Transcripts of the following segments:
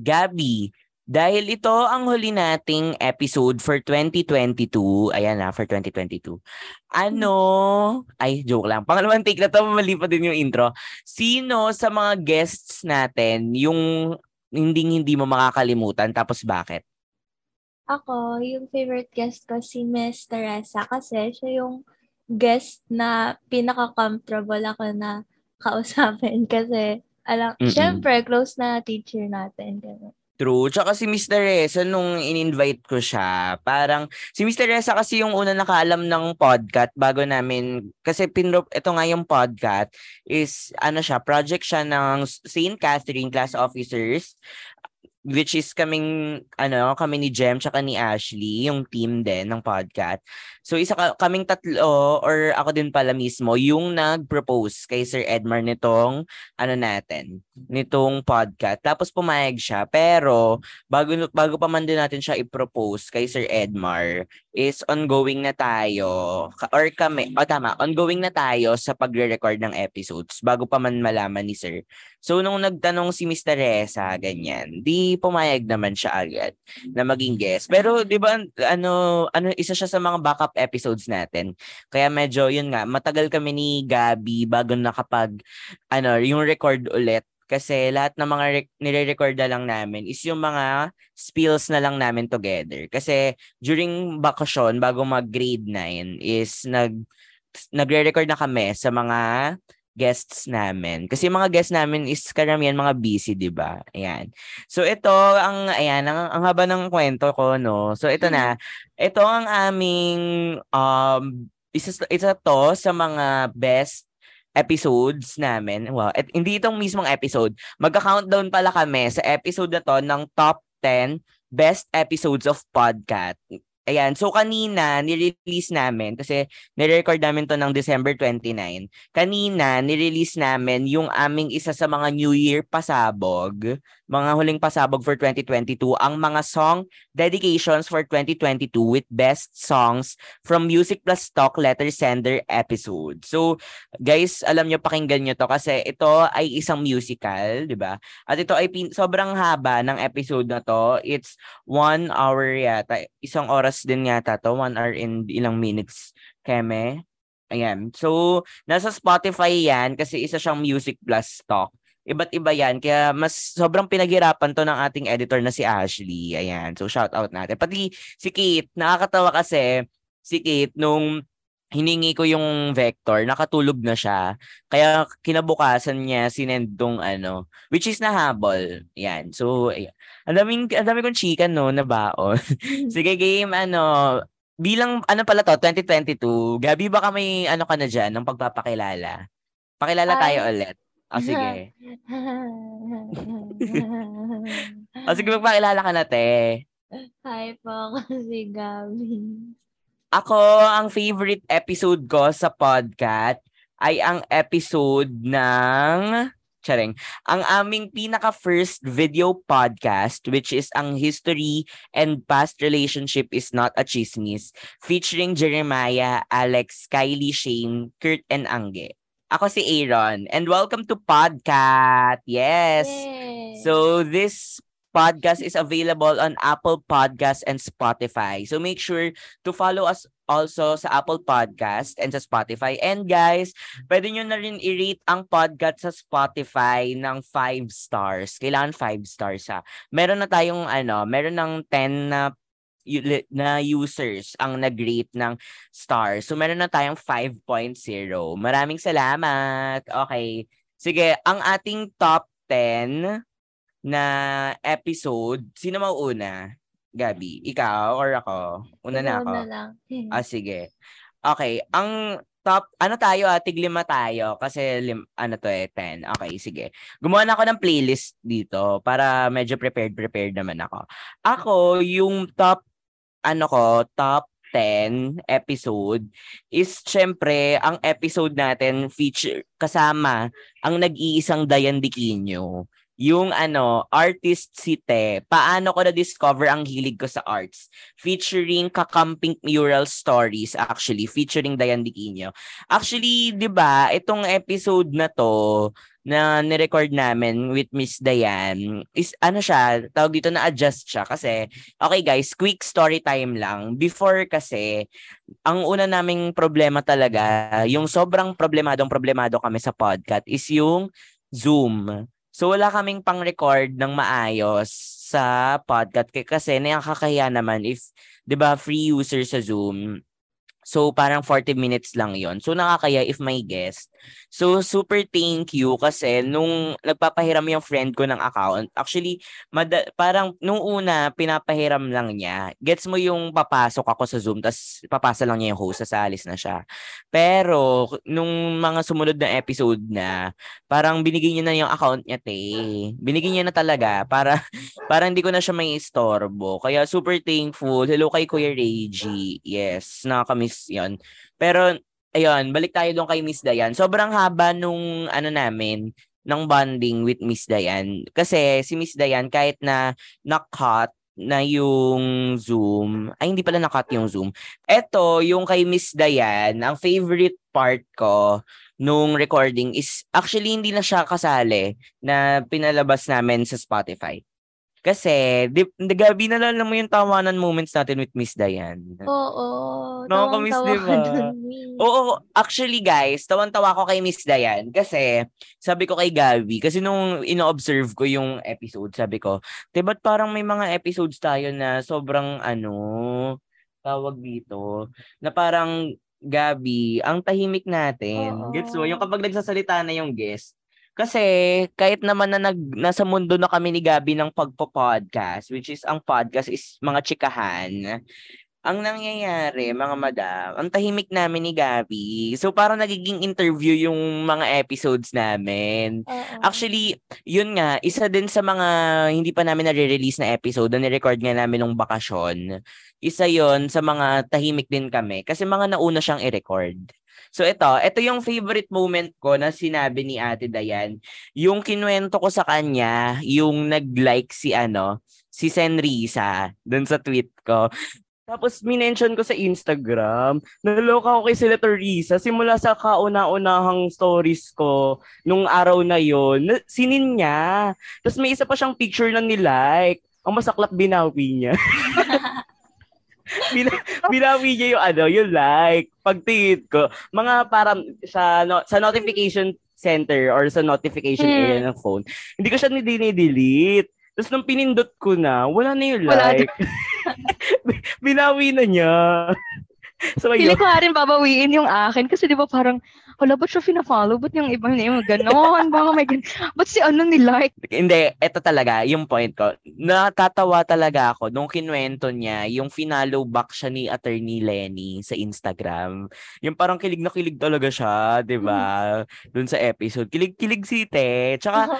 Gabi, dahil ito ang huli nating episode for 2022. Ayan na, for 2022. Ano? Ay, joke lang. Pangalawang take na to, mali pa din yung intro. Sino sa mga guests natin yung hindi hindi mo makakalimutan? Tapos bakit? Ako, yung favorite guest ko si Miss Teresa kasi siya yung guest na pinaka-comfortable ako na kausapin kasi alam, Mm-mm. syempre, close na teacher natin. Ganun. True. Tsaka si Miss Teresa, nung in-invite ko siya, parang si Miss Teresa kasi yung una nakaalam ng podcast bago namin, kasi pinrop, ito nga yung podcast, is ano siya, project siya ng St. Catherine Class Officers which is kaming ano kami ni Jem tsaka ni Ashley yung team din ng podcast. So isa ka, kaming tatlo or ako din pala mismo yung nag-propose kay Sir Edmar nitong ano natin, nitong podcast. Tapos pumayag siya pero bago bago pa man din natin siya i-propose kay Sir Edmar is ongoing na tayo or kami, o oh, tama, ongoing na tayo sa pagre-record ng episodes bago pa man malaman ni Sir So nung nagtanong si Miss Teresa ganyan, di pumayag naman siya agad na maging guest. Pero 'di ba ano ano isa siya sa mga backup episodes natin. Kaya medyo yun nga, matagal kami ni Gabi bago nakapag ano, yung record ulit kasi lahat ng mga rec- nire-record na lang namin is yung mga spills na lang namin together. Kasi during bakasyon, bago mag-grade 9, is nag nagre-record na kami sa mga guests namin. Kasi yung mga guests namin is karamihan mga busy, 'di ba? Ayan. So ito ang ayan ang, ang haba ng kwento ko, no. So ito na. Mm-hmm. Ito ang aming um isa isa to sa mga best episodes namin. Well, et, hindi itong mismong episode. Magka-countdown pala kami sa episode na to ng top 10 best episodes of podcast. Ayan, so kanina ni-release namin kasi ni-record namin to ng December 29. Kanina ni-release namin yung aming isa sa mga New Year pasabog, mga huling pasabog for 2022, ang mga song dedications for 2022 with best songs from Music Plus Talk Letter Sender episode. So, guys, alam nyo pakinggan nyo to kasi ito ay isang musical, 'di ba? At ito ay pin- sobrang haba ng episode na to. It's one hour yata, isang oras din yata to, 1 hour and ilang minutes keme. Ayan. So, nasa Spotify yan kasi isa siyang Music Plus stock. Iba't iba yan. Kaya mas sobrang pinaghirapan to ng ating editor na si Ashley. Ayan. So, shout out natin. Pati si Kate, nakakatawa kasi si Kate nung hiningi ko yung vector, nakatulog na siya. Kaya kinabukasan niya sinend tong ano, which is nahabol. Yan. So, ayan. Ang daming, ang dami kong chikan, no, na baon. Sige, game, ano, bilang, ano pala to, 2022, Gabi, baka may, ano ka na dyan, ng pagpapakilala. Pakilala Ay. tayo ulit. O, oh, sige. o, oh, sige, magpakilala ka na, te. Hi po, kasi Gabi. Ako, ang favorite episode ko sa podcast ay ang episode ng Charing. Ang aming pinaka-first video podcast, which is ang History and Past Relationship is Not a Chismis, featuring Jeremiah, Alex, Kylie, Shane, Kurt, and Angge. Ako si Aaron, and welcome to Podcast. Yes! Yay. So, this podcast is available on Apple Podcast and Spotify. So make sure to follow us also sa Apple Podcast and sa Spotify. And guys, pwede nyo na rin i-rate ang podcast sa Spotify ng 5 stars. Kailangan 5 stars ha. Meron na tayong ano, meron ng 10 na na users ang nag-rate ng stars. So meron na tayong 5.0. Maraming salamat. Okay. Sige, ang ating top 10 na episode, sino mauuna? Gabi, ikaw or ako? Una na ako. Na lang. ah, sige. Okay, ang top, ano tayo ah, tiglima tayo kasi lim, ano to eh, 10. Okay, sige. Gumawa na ako ng playlist dito para medyo prepared, prepared naman ako. Ako, yung top, ano ko, top 10 episode is syempre ang episode natin feature kasama ang nag-iisang Dayan Diquinho yung ano, Artist Cite, paano ko na-discover ang hilig ko sa arts, featuring Kakamping Mural Stories, actually, featuring Dayan Diquino. Actually, di ba, itong episode na to, na ni-record namin with Miss Dayan is ano siya, tawag dito na adjust siya kasi okay guys, quick story time lang. Before kasi ang una naming problema talaga, yung sobrang problemadong problemado kami sa podcast is yung Zoom. So wala kaming pang-record ng maayos sa podcast kasi nakakahiya naman if 'di ba free user sa Zoom So, parang 40 minutes lang yon So, nakakaya if may guest. So, super thank you kasi nung nagpapahiram yung friend ko ng account, actually, mada- parang nung una, pinapahiram lang niya. Gets mo yung papasok ako sa Zoom, tapos papasa lang niya yung host, sasalis na siya. Pero, nung mga sumunod na episode na, parang binigay niya na yung account niya, te. Binigay niya na talaga para, para hindi ko na siya may istorbo. Kaya, super thankful. Hello kay Kuya Reggie. Yes, nakakamiss yon Pero, ayun, balik tayo doon kay Miss Dayan. Sobrang haba nung, ano namin, ng bonding with Miss Dayan. Kasi si Miss Dayan, kahit na na-cut na yung Zoom, ay hindi pala na-cut yung Zoom. Ito, yung kay Miss Dayan, ang favorite part ko nung recording is actually hindi na siya kasali na pinalabas namin sa Spotify. Kasi, di, gabi na lang mo yung tawanan moments natin with Miss Diane. Oo. Nakakamiss, di ba? Oo, actually guys, tawan-tawa ko kay Miss Diane kasi sabi ko kay Gabi, kasi nung ino-observe ko yung episode, sabi ko, di ba't parang may mga episodes tayo na sobrang ano, tawag dito, na parang Gabi, ang tahimik natin. Oo. Gets mo? Yung kapag nagsasalita na yung guest, kasi kahit naman na nag, nasa mundo na kami ni Gabi ng pagpo-podcast, which is ang podcast is mga chikahan, ang nangyayari, mga madam, ang tahimik namin ni Gabi. So, parang nagiging interview yung mga episodes namin. Uh-oh. Actually, yun nga, isa din sa mga hindi pa namin nare-release na episode na ni-record nga namin nung bakasyon. Isa yon sa mga tahimik din kami kasi mga nauna siyang i-record. So ito, ito yung favorite moment ko na sinabi ni Ate Dayan. Yung kinuwento ko sa kanya, yung nag-like si ano, si Senrisa dun sa tweet ko. Tapos minention ko sa Instagram, naloka ako kay sila Teresa simula sa kauna-unahang stories ko nung araw na yon. Sinin niya. Tapos may isa pa siyang picture na nilike. Ang masaklap binawi niya. Bila, binawi niya yung ano, yung like, pagtingin ko, mga parang sa, no, sa notification center or sa notification hmm. area ng phone, hindi ko siya ni-delete. Tapos nung pinindot ko na, wala na yung like. binawi na niya. so, Pili ko rin babawiin yung akin kasi di ba parang hala, ba't siya fina-follow? Ba't yung ibang yung ganon? Baka may ganon. Ba't si ano ni-like? Hindi, eto talaga, yung point ko. Natatawa talaga ako nung kinwento niya, yung finalo back siya ni Attorney Lenny sa Instagram. Yung parang kilig na kilig talaga siya, di ba? Hmm. Doon sa episode. Kilig-kilig si Te. Tsaka,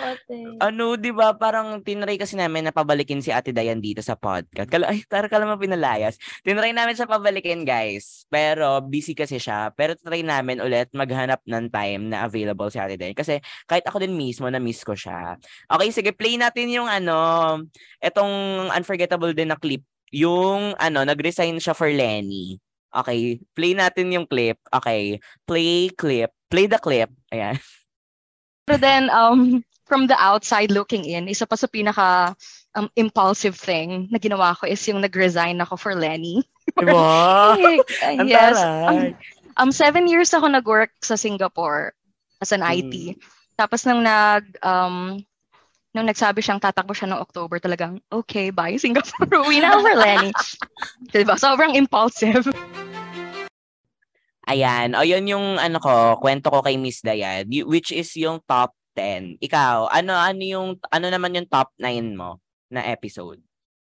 ano, di ba, parang tinry kasi namin na pabalikin si Ate Dayan dito sa podcast. Kala, ay, tara ka lang pinalayas. Tinry namin siya pabalikin, guys. Pero, busy kasi siya. Pero try namin ulit maghanap maghanap ng time na available si Ate Day. Kasi kahit ako din mismo, na-miss ko siya. Okay, sige, play natin yung ano, etong unforgettable din na clip. Yung ano, nag-resign siya for Lenny. Okay, play natin yung clip. Okay, play clip. Play the clip. Ayan. Pero then, um, from the outside looking in, isa pa sa pinaka um, impulsive thing na ginawa ko is yung nag-resign ako for Lenny. Diba? yes. Um, Um, seven years ako nag-work sa Singapore as an mm. IT. Tapos nang nag, um, nung nagsabi siyang tatakbo siya ng October, talagang, okay, bye Singapore. Uwi na over, Lenny. diba? Sobrang impulsive. Ayan. O, yun yung ano ko, kwento ko kay Miss Dayan, which is yung top 10. Ikaw, ano ano yung ano naman yung top 9 mo na episode?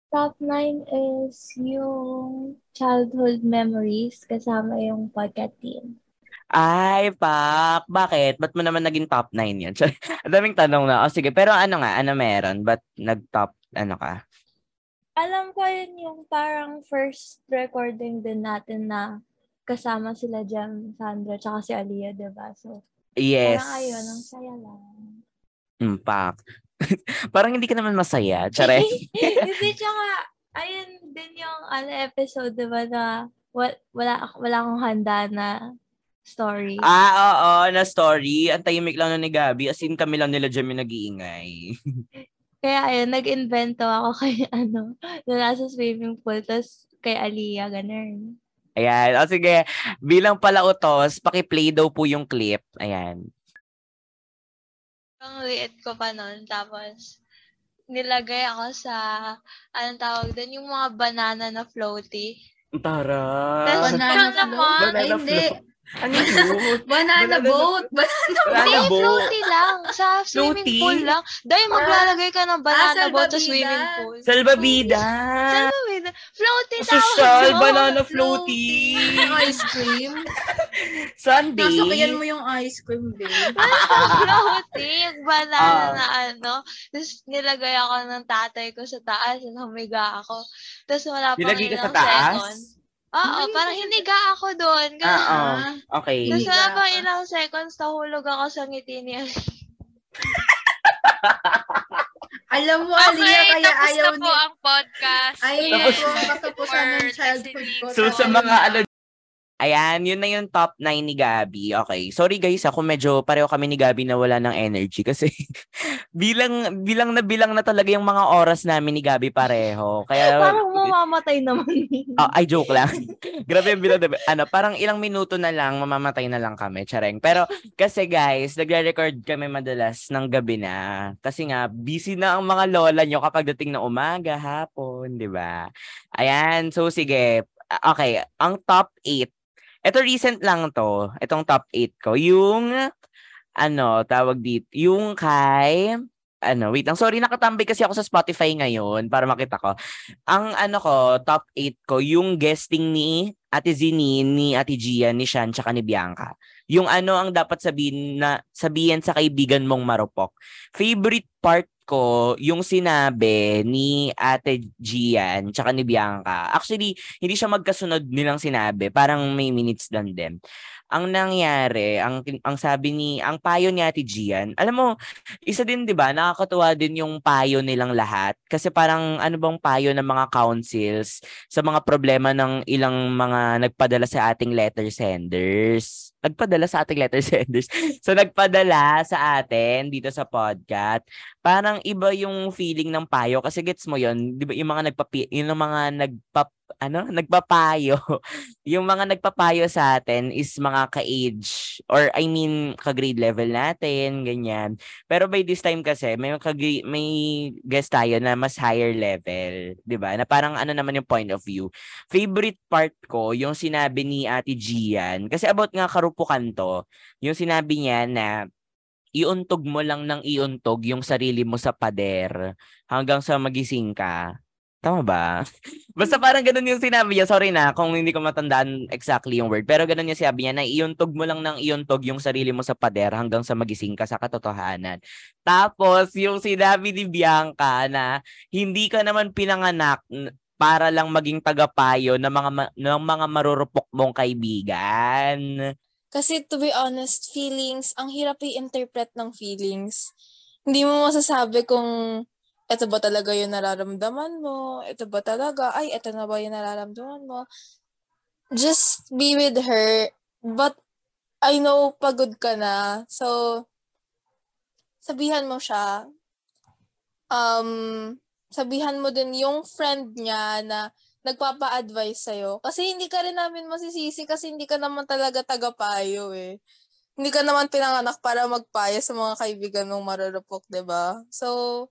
Top 9 is yung childhood memories kasama yung podcast team. Ay, pak. Bakit? Ba't mo naman naging top 9 yan? Ang daming tanong na. O sige, pero ano nga? Ano meron? Ba't nag-top, ano ka? Alam ko yun yung parang first recording din natin na kasama sila Jem, Sandra, tsaka si Aliyah, diba? So, yes. parang ayun, ang saya lang. Mm, pak. Parang hindi ka naman masaya. Tsare. hindi, tsaka, ayun din yung ano, episode, diba, na wala, wala, wala akong handa na story. Ah, oo, na story. Ang tahimik lang na ni Gabi. As in, kami lang nila dyan yung nag-iingay. Kaya ayun, nag-invento ako kay ano, na nasa swimming pool, tapos kay Aliyah, ganun. Ayan. O sige, bilang pala utos, paki-play daw po yung clip. Ayan. Ang liit ko pa noon. Tapos, nilagay ako sa, anong tawag doon, yung mga banana na floaty. Tara. Tapos, Banana naman, float? Banana Ay, hindi. float. Ano yun? Banana boat! Banana Banana boat. floaty lang. Sa swimming Floaty? pool lang. Dahil maglalagay ka ng banana Ah, boat sa swimming pool. Salbabida. Salbabida. Floaty tawag Social, doon. banana floaty. ice cream. Sunday. Nasakayan mo yung ice cream, babe. floaty. Yung banana Ah. na ano. Tapos nilagay ako ng tatay ko sa taas. Tapos humiga ako. Tapos wala pa Nilagay ka sa taas? second. Oo, parang hiniga ako doon. Ah, oh. Okay. Tapos wala Hiniga pa ka. ilang seconds, nahulog ako sa ngiti niya. Alam mo, Aliyah, Okay, kaya tapos ayaw na po ni... ang podcast. Ayaw Yes. na Tapos- po ang katapusan ng childhood ko. So, sa mga ano, Ayan, yun na yung top 9 ni Gabi. Okay. Sorry guys, ako medyo pareho kami ni Gabi na wala ng energy kasi bilang bilang na bilang na talaga yung mga oras namin ni Gabi pareho. Kaya Parang mamamatay naman. Ah, ay joke lang. Grabe yung bilang ano, parang ilang minuto na lang mamamatay na lang kami, chareng. Pero kasi guys, nagre-record kami madalas ng gabi na kasi nga busy na ang mga lola nyo kapag dating na umaga, hapon, 'di ba? Ayan, so sige. Okay, ang top 8 ito recent lang to. Itong top 8 ko. Yung, ano, tawag dito. Yung kay, ano, wait lang. Sorry, nakatambay kasi ako sa Spotify ngayon para makita ko. Ang ano ko, top 8 ko, yung guesting ni Ate Zinin, ni Ate Gian, ni Shan, tsaka ni Bianca. Yung ano ang dapat sabihin na sabihin sa kaibigan mong marupok. Favorite part ko, yung sinabi ni Ate Gian, tsaka ni Bianca. Actually, hindi siya magkasunod nilang sinabi. Parang may minutes lang din. Ang nangyari, ang ang sabi ni, ang payo ni Ate Gian, alam mo, isa din 'di ba, nakakatuwa din yung payo nilang lahat kasi parang ano bang payo ng mga councils sa mga problema ng ilang mga nagpadala sa ating letter senders. Nagpadala sa ating letter senders. so nagpadala sa atin dito sa podcast. Parang iba yung feeling ng payo kasi gets mo 'yon, 'di ba? Yung mga nagpapi yung mga nagpap ano, nagpapayo. yung mga nagpapayo sa atin is mga ka-age or I mean ka-grade level natin, ganyan. Pero by this time kasi may may guest tayo na mas higher level, 'di ba? Na parang ano naman yung point of view. Favorite part ko yung sinabi ni Ate Gian kasi about nga karupukan to, yung sinabi niya na iuntog mo lang ng iuntog yung sarili mo sa pader hanggang sa magising ka. Tama ba? Basta parang ganun yung sinabi niya. Sorry na kung hindi ko matandaan exactly yung word. Pero ganun yung sabi niya na iuntog mo lang ng iuntog yung sarili mo sa pader hanggang sa magising ka sa katotohanan. Tapos yung sinabi ni Bianca na hindi ka naman pinanganak para lang maging tagapayo ng mga ma- ng mga marurupok mong kaibigan. Kasi to be honest, feelings, ang hirap i-interpret ng feelings. Hindi mo masasabi kung ito ba talaga yung nararamdaman mo? Ito ba talaga? Ay, ito na ba yung nararamdaman mo? Just be with her. But I know pagod ka na. So, sabihan mo siya. Um, sabihan mo din yung friend niya na nagpapa-advise sa'yo. Kasi hindi ka rin namin masisisi kasi hindi ka naman talaga tagapayo eh. Hindi ka naman pinanganak para magpayo sa mga kaibigan mong marurupok, 'di ba? So,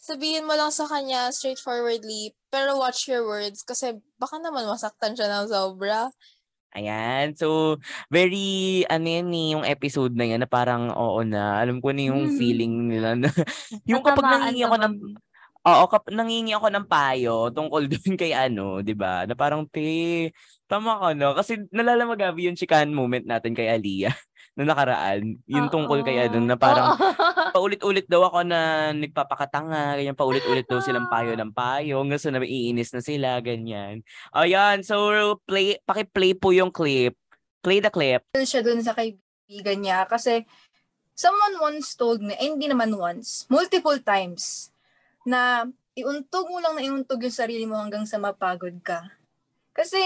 sabihin mo lang sa kanya straightforwardly, pero watch your words kasi baka naman masaktan siya ng sobra. Ayan. So, very, ano yan eh, yung episode na yan na parang, oo na, alam ko na yung Hmm. feeling nila na, yung kapag nangingi ako ng, naman. Oo, kap, nangingi ako ng payo tungkol dun kay ano, di ba? Na parang, te, tama ka no? Kasi nalalamagabi yung chikahan moment natin kay Aliyah na nakaraan. Yung tungkol kay ano, na parang, paulit-ulit daw ako na nagpapakatanga, ganyan, paulit-ulit daw silang payo ng payo, hanggang sa naiinis na sila, ganyan. Ayan, so play, paki-play po yung clip. Play the clip. siya dun sa kaibigan niya kasi someone once told me, eh, hindi naman once, multiple times, na iuntog mo lang na iuntog yung sarili mo hanggang sa mapagod ka. Kasi,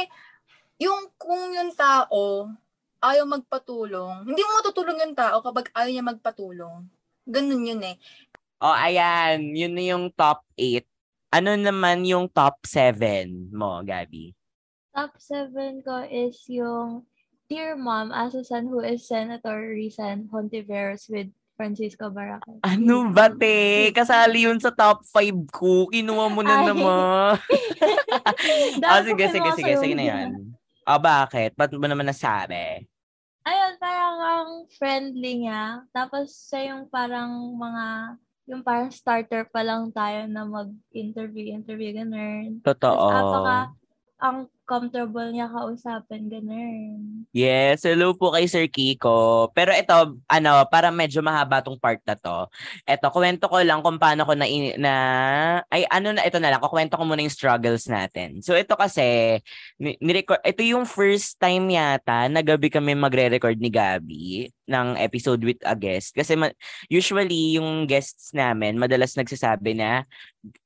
yung kung yung tao ayaw magpatulong, hindi mo matutulong yung tao kapag ayaw niya magpatulong. Ganun yun eh. Oh, ayan. Yun na yung top 8. Ano naman yung top 7 mo, Gabi? Top 7 ko is yung Dear Mom, as a son who is Senator Rizan Hontiveros with Francisco Baraka. Ano ba, te? Kasali yun sa top 5 ko. Kinuha mo na Ay. naman. Oh, sige, sige, sige. Sige na yan. Oh, bakit? Ba't mo naman nasabi? Ayun, parang ang friendly niya. Tapos siya yung parang mga, yung parang starter pa lang tayo na mag-interview, interview, ganun. Totoo. Tapos apaka, ang comfortable niya kausapin, ganun. Yes, hello po kay Sir Kiko. Pero ito, ano, para medyo mahaba tong part na to. Ito, kwento ko lang kung paano ko na, na ay ano na, ito na lang, kukwento ko muna yung struggles natin. So ito kasi, ni, ni-record, ito yung first time yata na gabi kami magre-record ni Gabi ng episode with a guest. Kasi ma- usually yung guests namin, madalas nagsasabi na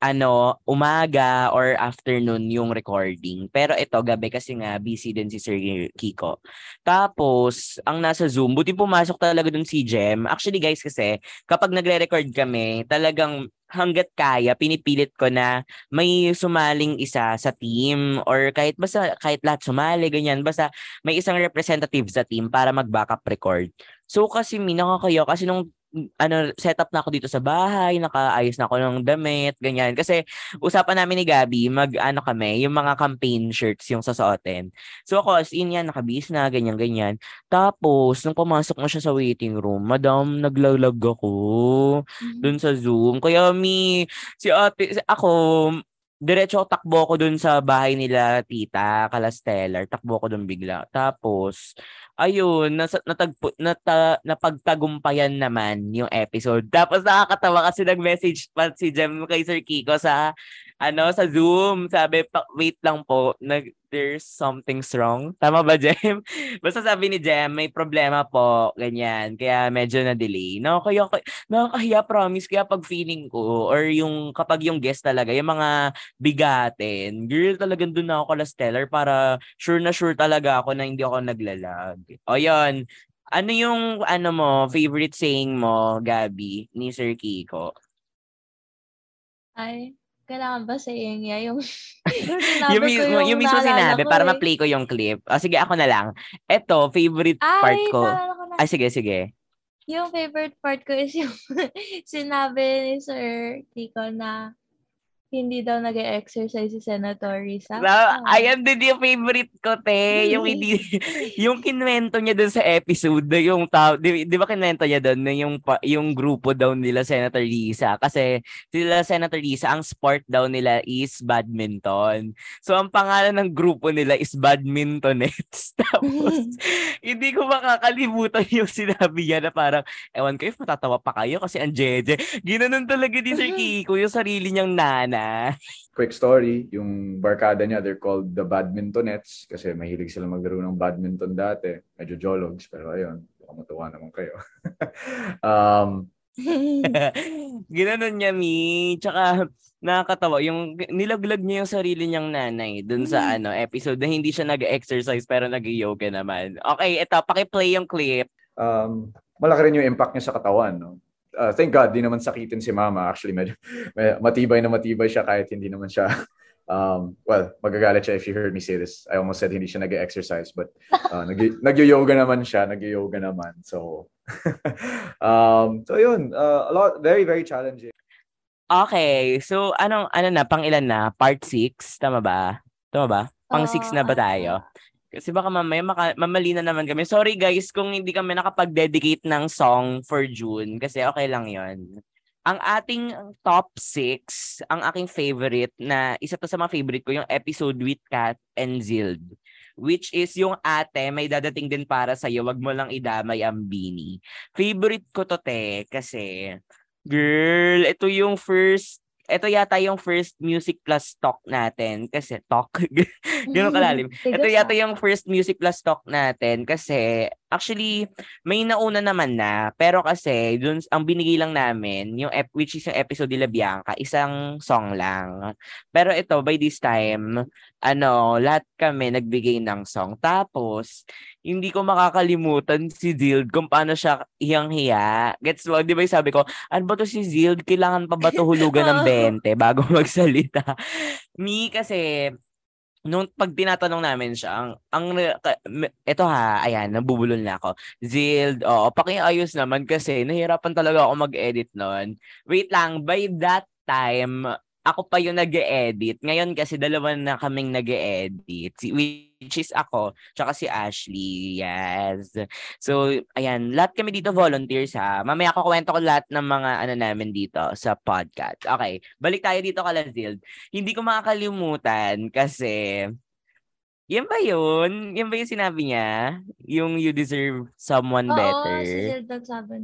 ano, umaga or afternoon yung recording. Pero ito, gabi kasi nga, busy din si Sir Kiko. Tapos, ang nasa Zoom, buti pumasok talaga dun si Jem. Actually guys, kasi kapag nagre-record kami, talagang hanggat kaya, pinipilit ko na may sumaling isa sa team or kahit basta kahit lahat sumali, ganyan. Basta may isang representative sa team para mag-backup record. So kasi mi nakakaya kasi nung ano, setup na ako dito sa bahay, nakaayos na ako ng damit, ganyan. Kasi usapan namin ni Gabi, mag ano kami, yung mga campaign shirts yung sasuotin. So ako as in yan, nakabis na, ganyan, ganyan. Tapos, nung pumasok mo siya sa waiting room, madam, naglalag ako dun sa Zoom. Kaya mi, si ate, ako, diretso takbo ko dun sa bahay nila tita, kala Stellar. Takbo ko dun bigla. Tapos, ayun, nasa, natagpo, nata, napagtagumpayan naman yung episode. Tapos nakakatawa kasi nag-message pa si Jem kay Sir Kiko sa ano sa Zoom. Sabi, pa, wait lang po, nag, there's something's wrong. Tama ba, Jem? Basta sabi ni Jem, may problema po, ganyan. Kaya medyo na-delay. No, kaya, nakakahiya, promise. Kaya pag feeling ko, or yung, kapag yung guest talaga, yung mga bigatin, girl, talagang doon na ako kala Stellar para sure na sure talaga ako na hindi ako naglalag. O yun, ano yung ano mo, favorite saying mo, Gabi, ni Sir Kiko? Ay, kailangan ba saying niya yung, yung sinabi yung ko mismo, yung, yung mismo sinabi ko para eh. ma-play ko yung clip. O sige, ako na lang. Ito, favorite part Ay, ko. naalala ko na. Ay, sige, sige. Yung favorite part ko is yung sinabi ni Sir Kiko na hindi daw nag exercise si Senator Risa. Ah. ayan din yung favorite ko, te. Yung, hindi, yung kinwento niya dun sa episode, na yung tao, di, di ba kinwento niya dun na yung, pa- yung grupo daw nila Senator Lisa? Kasi sila Senator Lisa, ang sport daw nila is badminton. So, ang pangalan ng grupo nila is Badmintonets. Tapos, hindi ko makakalimutan yung sinabi niya na parang, ewan ko if matatawa pa kayo kasi ang jeje. Ginanon talaga ni Sir Kiko yung sarili niyang nana. Quick story, yung barkada niya, they're called the Badmintonets kasi mahilig sila maglaro ng badminton dati. Medyo jologs, pero ayun, baka matuwa naman kayo. um, Ginanon niya, Mi. Tsaka, nakakatawa. Yung, nilaglag niya yung sarili niyang nanay dun sa ano episode na hindi siya nag-exercise pero nag-yoga naman. Okay, eto, pakiplay yung clip. um, malaki rin yung impact niya sa katawan. No? Uh, thank God, di naman sakitin si mama. Actually, medyo, may- matibay na matibay siya kahit hindi naman siya, um, well, magagalit siya if you heard me say this. I almost said hindi siya nag-exercise, but uh, nag- nag-yoga naman siya, nag-yoga naman. So, um, so yun, uh, a lot, very, very challenging. Okay, so anong, ano na, pang ilan na? Part 6? Tama ba? Tama ba? Pang 6 na ba tayo? Kasi baka mamaya maka, mamali na naman kami. Sorry guys kung hindi kami nakapag-dedicate ng song for June kasi okay lang yon. Ang ating top 6, ang aking favorite na isa to sa mga favorite ko yung episode with Kat and Zild. Which is yung ate, may dadating din para sa'yo, wag mo lang idamay ang bini. Favorite ko to te kasi girl, ito yung first ito yata yung first Music Plus talk natin kasi talk. Ganun kalalim. Tigas Ito yata ah. yung first Music Plus talk natin kasi Actually, may nauna naman na. Pero kasi, dun, ang binigay lang namin, yung ep- which is yung episode nila Bianca, isang song lang. Pero ito, by this time, ano, lahat kami nagbigay ng song. Tapos, hindi ko makakalimutan si Zild kung paano siya hiyang-hiya. Gets mo? Di ba yung sabi ko, ano ba to si Zild? Kailangan pa ba to hulugan ng 20 bago magsalita? Me kasi, nung pag tinatanong namin siya, ang, ang ito ha, ayan, nabubulol na ako. Zild, oo, pakiayos naman kasi nahirapan talaga ako mag-edit noon. Wait lang, by that time, ako pa yung nag edit Ngayon kasi dalawa na kaming nag edit which is ako, tsaka si Ashley. Yes. So, ayan, lahat kami dito volunteers ha. Mamaya ako kwento ko lahat ng mga ano namin dito sa podcast. Okay, balik tayo dito kala Zild. Hindi ko makakalimutan kasi yan ba yun? Yan ba yung sinabi niya? Yung you deserve someone Oo, better? Oo, si Zild nagsabi.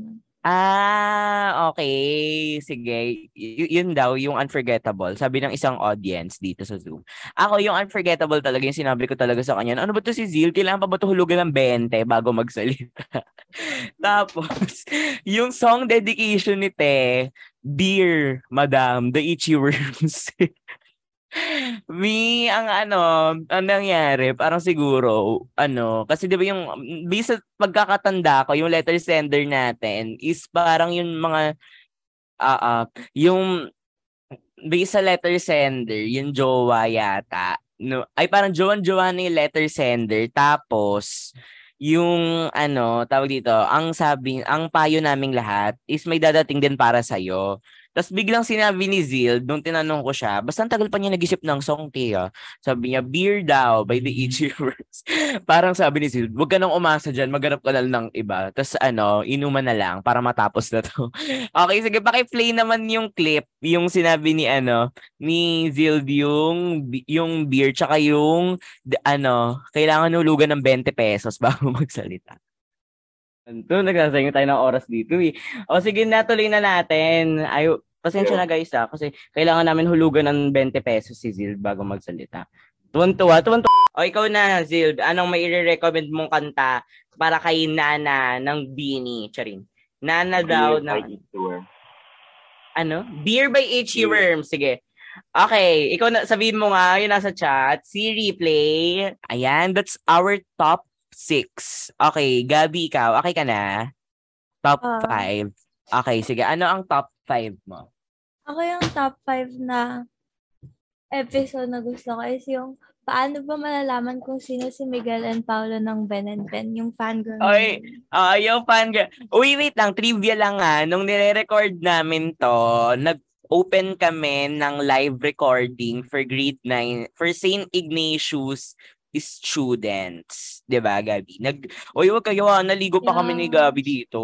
Ah, okay. Sige. Y- yun daw, yung unforgettable. Sabi ng isang audience dito sa Zoom. Ako, yung unforgettable talaga, yung sinabi ko talaga sa kanya, ano ba to si Zil? Kailangan pa ba ito hulugan ng 20 bago magsalita? Tapos, yung song dedication ni Te, Dear Madam, The Itchy Worms. Me, ang ano, ang nangyari, parang siguro, ano, kasi di ba yung, bisa pagkakatanda ko, yung letter sender natin is parang yung mga, uh, uh, yung, bisa letter sender, yung jowa yata, no, ay parang jowan-jowa yung letter sender, tapos, yung ano, tawag dito, ang sabi, ang payo naming lahat is may dadating din para sa iyo. Tapos biglang sinabi ni Zil, nung tinanong ko siya, basta tagal pa niya nag-isip ng song, Tia. Sabi niya, Beer daw by the Itchy Words. Parang sabi ni Zil, huwag ka nang umasa dyan, maghanap ka na ng iba. Tapos ano, inuman na lang para matapos na to. okay, sige, paki-play naman yung clip, yung sinabi ni ano, ni Zil, yung, yung beer, tsaka yung, ano, kailangan hulugan ng 20 pesos bago magsalita. Ito, nagsasayang tayo ng oras dito eh. O sige, natuloy na natin. Ay, pasensya na guys ah, kasi kailangan namin hulugan ng 20 pesos si Zild bago magsalita. Tuwan-tuwa, tuwan-tuwa. O ikaw na, Zild, anong may recommend mong kanta para kay Nana ng Beanie? Charin. Nana daw ng... Ano? Beer by H.E. Worm. Sige. Okay, ikaw na sabihin mo nga, yun nasa chat. Si Replay. Ayan, that's our top six. Okay, Gabi, ikaw. Okay ka na? Top uh, five. Okay, sige. Ano ang top five mo? Ako yung top five na episode na gusto ko is yung paano ba malalaman kung sino si Miguel and Paolo ng Ben and Ben, yung fangirl. Oy, uh, yung fangirl. Uy, wait lang, trivia lang ah. Nung nire-record namin to, nag open kami ng live recording for grade 9 for St. Ignatius students. 'Di ba, Gabi? Nag Oy, wag kayo, ah, naligo pa yeah. kami ni Gabi dito.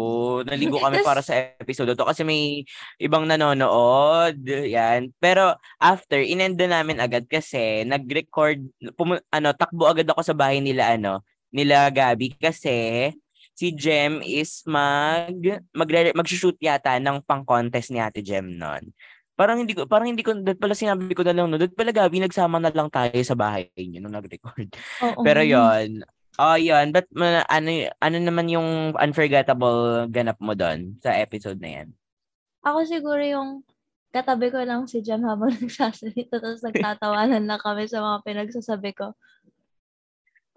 Naligo kami para sa episode to kasi may ibang nanonood. Yan. Pero after inenda namin agad kasi nag-record pum- ano, takbo agad ako sa bahay nila ano, nila Gabi kasi si Jem is mag mag mag-shoot yata ng pang-contest ni Ate Jem noon. Parang hindi ko, parang hindi ko, dahil pala sinabi ko na lang, no, dahil pala Gabi, nagsama na lang tayo sa bahay niyo nung nag-record. Oo. Pero yon oh, yun. But ano, ano naman yung unforgettable ganap mo doon sa episode na yan? Ako siguro yung katabi ko lang si Jem habang nagsasalita tapos nagtatawanan na kami sa mga pinagsasabi ko.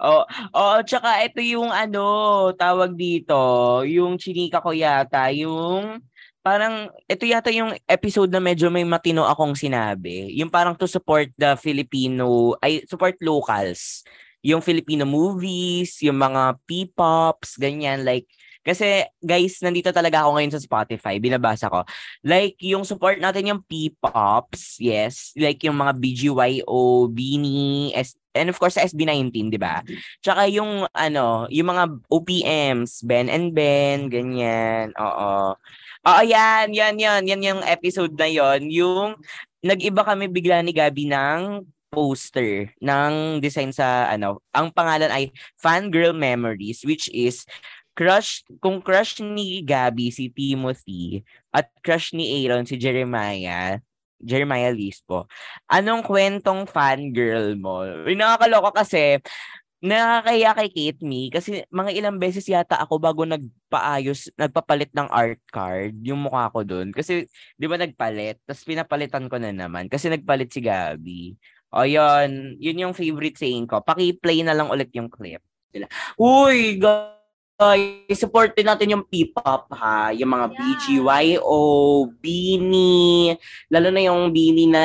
Oh, oh, tsaka ito yung ano, tawag dito, yung chinika ko yata, yung parang ito yata yung episode na medyo may matino akong sinabi. Yung parang to support the Filipino, ay support locals. Yung Filipino movies, yung mga P-pops, ganyan like kasi guys, nandito talaga ako ngayon sa Spotify, binabasa ko. Like yung support natin yung P-pops, yes, like yung mga BGYO, Beanie, S- and of course sa SB19, 'di ba? Tsaka yung ano, yung mga OPMs, Ben and Ben, ganyan. Oo. Oo, yan, yan, yan. Yan yung episode na yon Yung nag-iba kami bigla ni Gabi ng poster ng design sa ano. Ang pangalan ay Fangirl Memories which is crush kung crush ni Gabi si Timothy at crush ni Aaron si Jeremiah Jeremiah Lispo. Anong kwentong fangirl mo? Nakakaloka kasi nakakaya kay Kate Me kasi mga ilang beses yata ako bago nagpaayos, nagpapalit ng art card yung mukha ko doon. Kasi di ba nagpalit, tapos pinapalitan ko na naman kasi nagpalit si Gabi. O yun, yun yung favorite saying ko. Paki-play na lang ulit yung clip. Uy, guys, support din natin yung P-pop ha. Yung mga BGYO, Beanie, lalo na yung Beanie na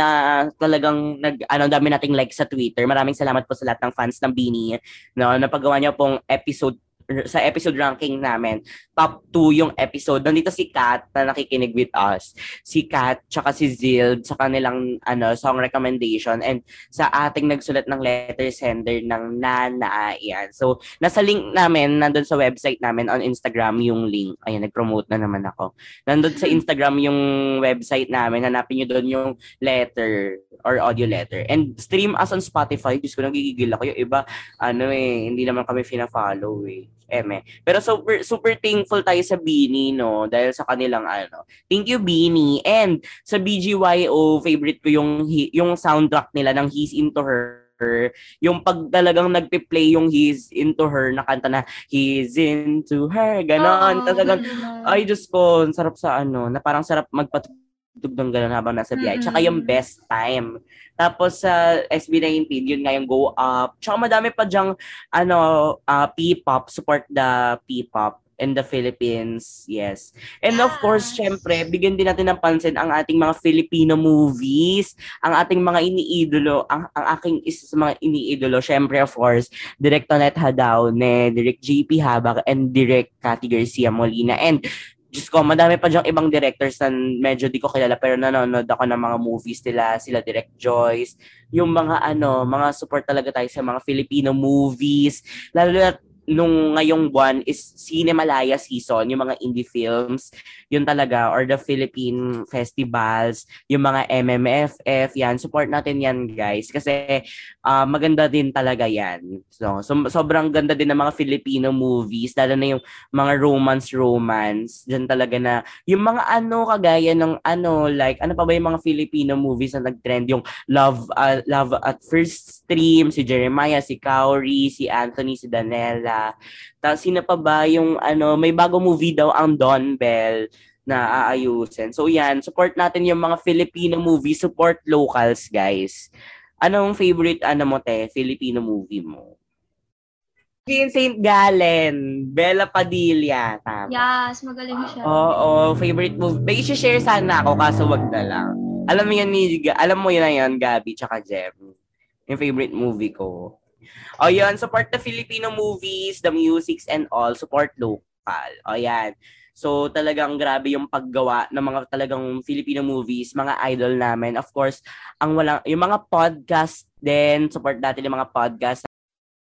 talagang nag, ano, dami nating like sa Twitter. Maraming salamat po sa lahat ng fans ng Beanie. No, napagawa niyo pong episode sa episode ranking namin, top 2 yung episode. Nandito si Kat na nakikinig with us. Si Kat, tsaka si Zild sa kanilang ano, song recommendation and sa ating nagsulat ng letter sender ng Nana. Yan. So, nasa link namin, nandun sa website namin on Instagram yung link. Ayan, nag-promote na naman ako. Nandun sa Instagram yung website namin. Hanapin nyo doon yung letter or audio letter. And stream us on Spotify. Diyos ko, nagigigil ako. Yung iba, ano eh, hindi naman kami fina-follow eh. Eme. Pero super super thankful tayo sa Bini no dahil sa kanilang ano. Thank you Bini. And sa BGYO favorite ko yung yung soundtrack nila ng He's Into Her yung pag talagang nagpe-play yung He's Into Her na kanta na He's Into Her ganon. Oh, talagang ay Diyos ko, sarap sa ano, na parang sarap magpatugtog ng ganon habang nasa biyahe. Tsaka yung best time. Tapos sa SB19, yun nga yung Go Up. Tsaka madami pa dyang ano, uh, P-pop, support the P-pop in the Philippines. Yes. And of course, syempre, bigyan din natin ng pansin ang ating mga Filipino movies, ang ating mga iniidolo, ang, ang aking isa sa mga iniidolo, syempre of course, Direct Tonet Hadaone, Direct JP Habak, and Direct Cathy Garcia Molina. And Diyos ko, madami pa diyang ibang directors na medyo di ko kilala pero nanonood ako ng mga movies nila, sila Direct Joyce, yung mga ano, mga support talaga tayo sa mga Filipino movies, lalo na nung ngayong buwan is Cinemalaya season, yung mga indie films, yun talaga, or the Philippine festivals, yung mga MMFF, yan, support natin yan guys. Kasi uh, maganda din talaga yan. So, so, sobrang ganda din ng mga Filipino movies, lalo na yung mga romance-romance, dyan talaga na, yung mga ano, kagaya ng ano, like, ano pa ba yung mga Filipino movies na nag-trend, yung Love, uh, Love at First Stream, si Jeremiah, si Kauri, si Anthony, si Danella, tapos sino pa ba yung ano, may bago movie daw ang Don Bell na aayusin. So yan, support natin yung mga Filipino movie, support locals, guys. Anong favorite ano mo te, Filipino movie mo? King St. Gallen, Bella Padilla, tama. Yes, magaling siya. Oo, favorite movie. May share sana ako kaso wag na lang. Alam mo yan ni alam mo yun na yan, Gabi tsaka Jem. Yung favorite movie ko. O yan, support the Filipino movies, the musics and all, support local. O yan. So talagang grabe yung paggawa ng mga talagang Filipino movies, mga idol namin. Of course, ang walang yung mga podcast din, support natin yung mga podcast.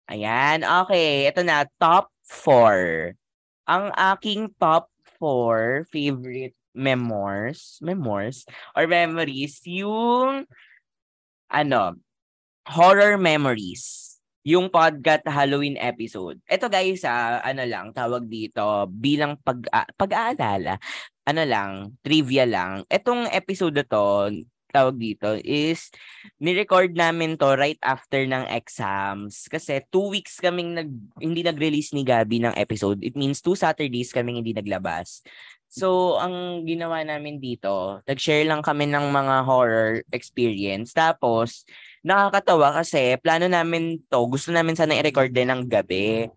Ayan, okay. Ito na, top 4. Ang aking top 4 favorite memoirs, memoirs or memories, yung ano, horror memories yung podcast Halloween episode. Ito guys, ah, ano lang, tawag dito, bilang pag, uh, pag-aalala, ano lang, trivia lang. Itong episode to, tawag dito, is ni-record namin to right after ng exams. Kasi two weeks kaming nag, hindi nag-release ni Gabi ng episode. It means two Saturdays kaming hindi naglabas. So, ang ginawa namin dito, nag-share lang kami ng mga horror experience. Tapos, nakakatawa kasi plano namin to, gusto namin sana i-record din ng gabi.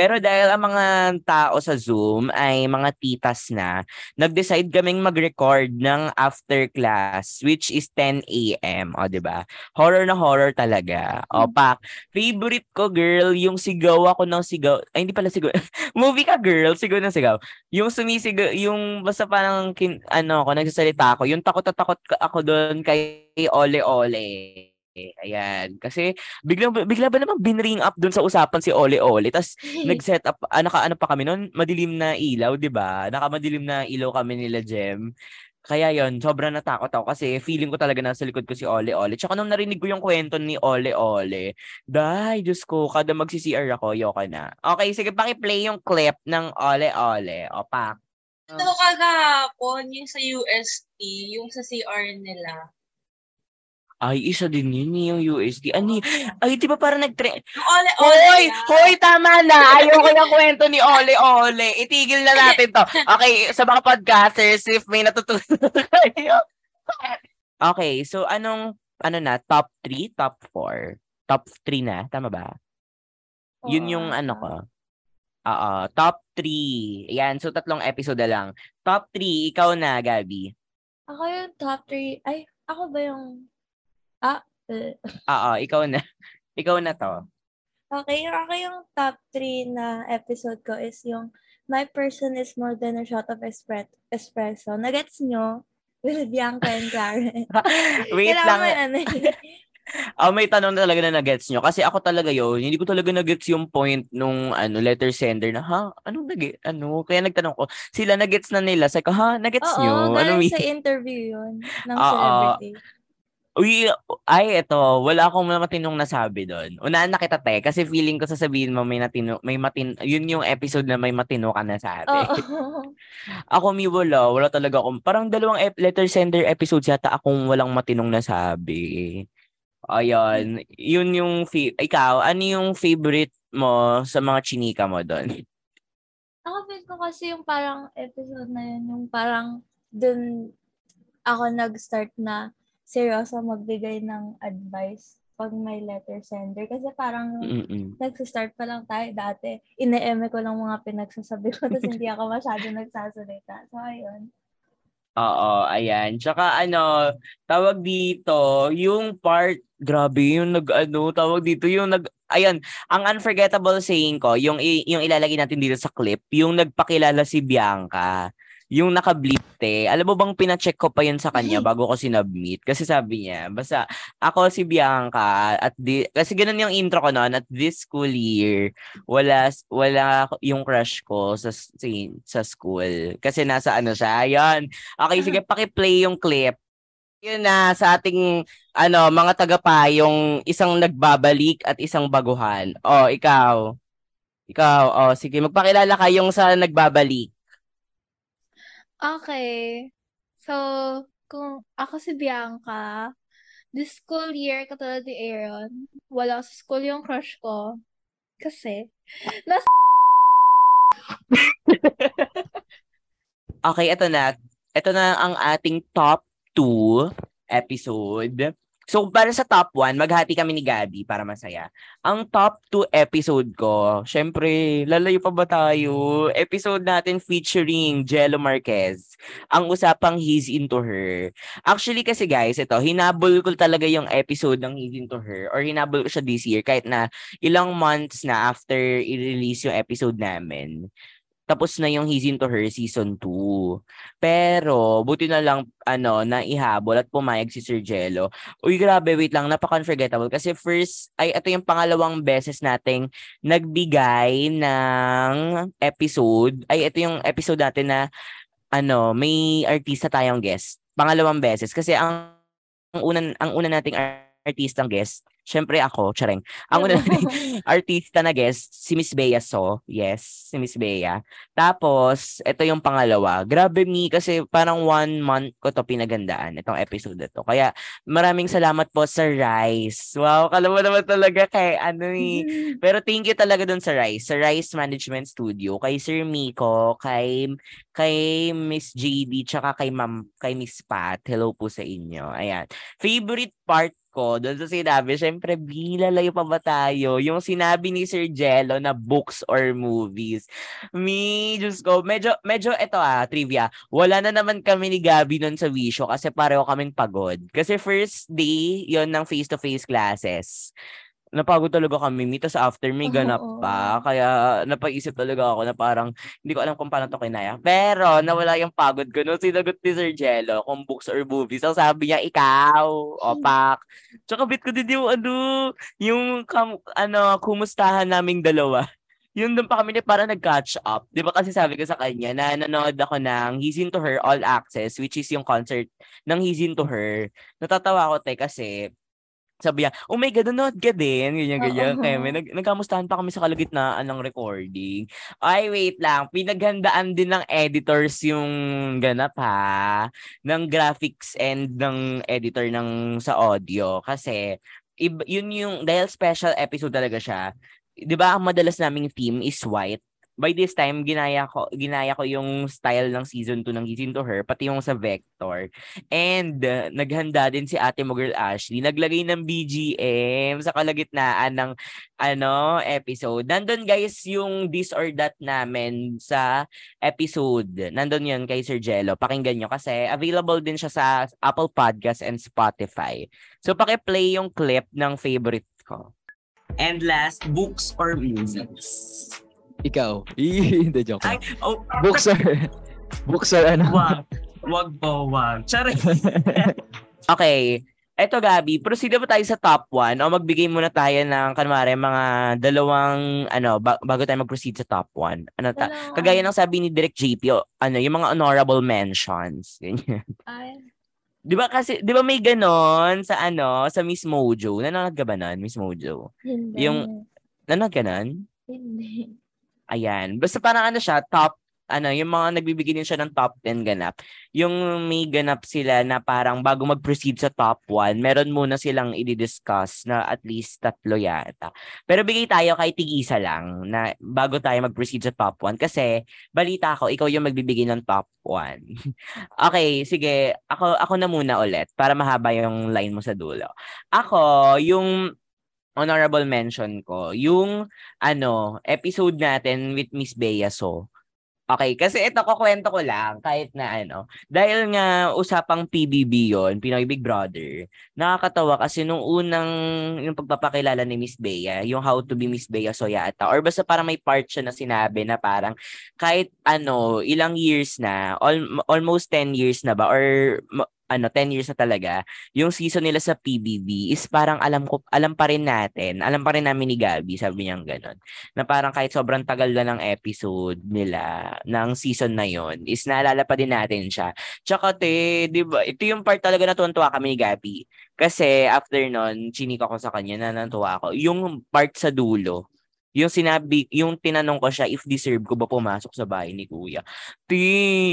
Pero dahil ang mga tao sa Zoom ay mga titas na, nag-decide kaming mag-record ng after class, which is 10 a.m. O, ba? Horror na horror talaga. O, pak. Favorite ko, girl, yung sigaw ako ng sigaw. Ay, hindi pala sigaw. Movie ka, girl. Sigaw ng sigaw. Yung sumisigaw, yung basta parang, kin, ano ako, nagsasalita ako. Yung takot na takot ka- ako doon kay Ole Ole. Ayan. Kasi bigla, bigla ba naman binring up doon sa usapan si Ole Ole. Tapos nag-set up, ah, naka, ano pa kami noon, madilim na ilaw, di ba? Nakamadilim na ilaw kami nila Jem. Kaya yon sobrang natakot ako kasi feeling ko talaga nasa likod ko si Ole Ole. Tsaka nung narinig ko yung kwento ni Ole Ole, dahil Diyos ko, kada magsi-CR ako, yoko na. Okay, sige, paki-play yung clip ng Ole Ole. O, pak. Ito kagahapon, yung sa UST, yung sa CR nila. Ay, isa din yun eh, yung USD. Ani, ay, di ba parang nag-trend? Ole, ole. Hoy, hoy, tama na. Ayoko ng kwento ni Ole Ole. Itigil na natin to. Okay, sa mga podcasters, if may natutunan kayo. okay, so anong, ano na, top 3, top 4? Top 3 na, tama ba? Yun yung ano ko. Oo, top 3. Yan, so tatlong episode na lang. Top 3, ikaw na, Gabi. Ako yung top 3. Ay, ako ba yung... Ah, eh. Oo, ikaw na. Ikaw na to. Okay, yung ako yung top 3 na episode ko is yung My person is more than a shot of espre- espresso. Nagets nyo? With Bianca and Karen. Wait Kailangan lang. ano. Oh, may tanong na talaga na nagets nyo. Kasi ako talaga yun, hindi ko talaga nagets yung point nung ano, letter sender na, ha? Anong nag Ano? Kaya nagtanong ko, sila nagets na nila. Sabi ko, ha? Nagets Oo, nyo? Ano galing mean? sa interview yun ng Oo. celebrity. Uy, ay, eto, wala akong matinong nasabi doon. Unaan na kita, te, kasi feeling ko sasabihin mo may natino, may matin, yun yung episode na may matino ka na sabi. Oo. ako, mi, wala. Wala talaga akong, parang dalawang ep- letter sender episodes yata akong walang matinong nasabi. Ayun, yun yung, fa- ikaw, ano yung favorite mo sa mga chinika mo doon? Ako feel ko kasi yung parang episode na yun, yung parang dun ako nag-start na seryoso magbigay ng advice pag may letter sender. Kasi parang Mm-mm. nag-start pa lang tayo dati, ine-eme ko lang mga pinagsasabi ko tapos hindi ako masyado nagsasalita. So, ayun. Oo, ayan. Tsaka ano, tawag dito, yung part, grabe yung nag, ano, tawag dito, yung nag, ayan, ang unforgettable saying ko, yung, yung ilalagay natin dito sa clip, yung nagpakilala si Bianca, yung naka-bleep te. Alam mo bang pina-check ko pa yun sa kanya bago ko sinubmit? Kasi sabi niya, basta ako si Bianca at di, kasi ganun yung intro ko noon at this school year, wala wala yung crush ko sa sa, school kasi nasa ano siya. Ayan. Okay, sige paki-play yung clip. Yun na sa ating ano mga tagapa yung isang nagbabalik at isang baguhan. Oh, ikaw. Ikaw, oh sige, magpakilala kayong sa nagbabalik. Okay. So, kung ako si Bianca, this school year, katulad ni Aaron, wala sa school yung crush ko. Kasi, nas Okay, ito na. Ito na ang ating top 2 episode. So, para sa top 1, maghati kami ni Gabi para masaya. Ang top 2 episode ko, syempre, lalayo pa ba tayo? Episode natin featuring Jello Marquez. Ang usapang He's Into Her. Actually kasi guys, ito, hinabol ko talaga yung episode ng He's Into Her or hinabol ko siya this year kahit na ilang months na after i-release yung episode namin tapos na yung He's Into Her season 2. Pero, buti na lang, ano, na ihabol at pumayag si Sir Jello. Uy, grabe, wait lang, napaka-unforgettable. Kasi first, ay, ito yung pangalawang beses nating nagbigay ng episode. Ay, ito yung episode natin na, ano, may artista tayong guest. Pangalawang beses. Kasi ang, ang unan ang una nating artistang guest, syempre ako, chareng. Ang una nating artista na guest, si Miss Bea So. Yes, si Miss Bea. Tapos, ito yung pangalawa. Grabe mi, kasi parang one month ko to pinagandaan, itong episode na to. Kaya, maraming salamat po sa Rice. Wow, kala mo naman talaga kay ano eh. Pero thank you talaga dun sa Rice, sa Rice Management Studio, kay Sir Miko, kay kay Miss JD, tsaka kay Ma'am, kay Miss Pat. Hello po sa inyo. Ayan. Favorite part ko, doon sa sinabi, syempre, bilalayo pa ba tayo? Yung sinabi ni Sir Jello na books or movies. Me, Diyos ko, medyo, medyo, eto ah, trivia. Wala na naman kami ni Gabi noon sa Visio kasi pareho kaming pagod. Kasi first day, yon ng face-to-face classes napagod talaga kami. Mi, tas after may ganap Oo. pa. Kaya napaisip talaga ako na parang hindi ko alam kung paano to kinaya. Pero nawala yung pagod ko nung sinagot ni Sir Jello kung books or movies. So sabi niya, ikaw, opak. Tsaka bit ko din yung ano, yung kam, ano, kumustahan naming dalawa. Yun doon pa kami na parang nag-catch up. Di ba kasi sabi ko sa kanya na nanood ako ng He's Into Her All Access, which is yung concert ng He's Into Her. Natatawa ako, te, kasi sabi niya, oh my God, nanood ka din. Ganyan, ganyan. Oo. Kaya may nag, nagkamustahan pa kami sa kalagitnaan ng recording. Ay, wait lang. Pinaghandaan din ng editors yung ganap ha. Ng graphics and ng editor ng sa audio. Kasi, ib- yun yung, dahil special episode talaga siya, di ba ang madalas naming theme is white? By this time, ginaya ko, ginaya ko yung style ng season 2 ng Gisin to Her, pati yung sa Vector. And uh, naghanda din si ate mo girl Ashley. Naglagay ng BGM sa kalagitnaan ng ano episode. Nandun guys yung this or that namin sa episode. Nandun yun kay Sir Jello. Pakinggan nyo kasi available din siya sa Apple Podcast and Spotify. So paki-play yung clip ng favorite ko. And last, books or movies? Ikaw. Hindi, joke Ay, oh, Boxer. Boxer, ano? wag. Wag po, wag. Charing. okay. Eto, Gabi, proceed ba tayo sa top 1 o magbigay muna tayo ng, kanwari, mga dalawang, ano, ba- bago tayo mag-proceed sa top 1. Ano, ta- Dalawa. kagaya ng sabi ni Direk JP, o, ano, yung mga honorable mentions. Ganyan. Ay, Di ba kasi, di ba may ganon sa ano, sa Miss Mojo? Nanonood ka ba nun, Miss Mojo? hindi. Yung- Nanonood ka nun? Hindi. Ayan. Basta parang ano siya, top, ano, yung mga nagbibigay din siya ng top 10 ganap. Yung may ganap sila na parang bago mag-proceed sa top 1, meron muna silang i-discuss na at least tatlo yata. Pero bigay tayo kay tigisa lang na bago tayo mag-proceed sa top 1 kasi balita ko, ikaw yung magbibigay ng top 1. okay, sige. Ako, ako na muna ulit para mahaba yung line mo sa dulo. Ako, yung honorable mention ko, yung ano, episode natin with Miss Bea So. Okay, kasi ito ko kwento ko lang kahit na ano. Dahil nga usapang PBB yon Pinoy Big Brother. Nakakatawa kasi nung unang yung pagpapakilala ni Miss Bea, yung How to be Miss Bea So yata. Or basta parang may part siya na sinabi na parang kahit ano, ilang years na, al- almost 10 years na ba or ano 10 years na talaga yung season nila sa PBB is parang alam ko alam pa rin natin alam pa rin namin ni Gabi sabi niya ganun na parang kahit sobrang tagal na ng episode nila ng season na yon is naalala pa din natin siya. Tsaka te, di ba, ito yung part talaga na tuwan-tuwa kami ni Gabi. Kasi after nun, chinika ko sa kanya na natuwa ako. Yung part sa dulo, yung sinabi, yung tinanong ko siya if deserve ko ba pumasok sa bahay ni Kuya. Ti,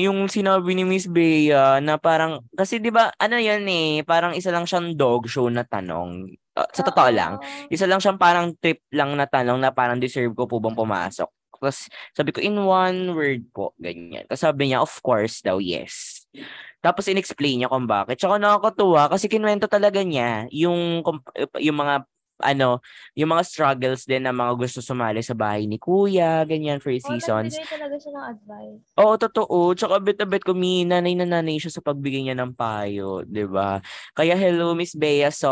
yung sinabi ni Miss Bea na parang, kasi di ba, ano yan eh, parang isa lang siyang dog show na tanong. Uh, sa totoo lang, isa lang siyang parang trip lang na tanong na parang deserve ko po bang pumasok. Tapos sabi ko, in one word po, ganyan. Tapos sabi niya, of course daw, yes. Tapos in-explain niya kung bakit. Tsaka nakakatuwa kasi kinwento talaga niya yung, yung mga ano, yung mga struggles din ng mga gusto sumali sa bahay ni Kuya, ganyan, for Oh, seasons. nagbigay talaga siya ng advice. Oo, totoo. Tsaka bit na bit ko, mi, nanay na nanay siya sa pagbigay niya ng payo, ba? Kaya hello, Miss Bea. So,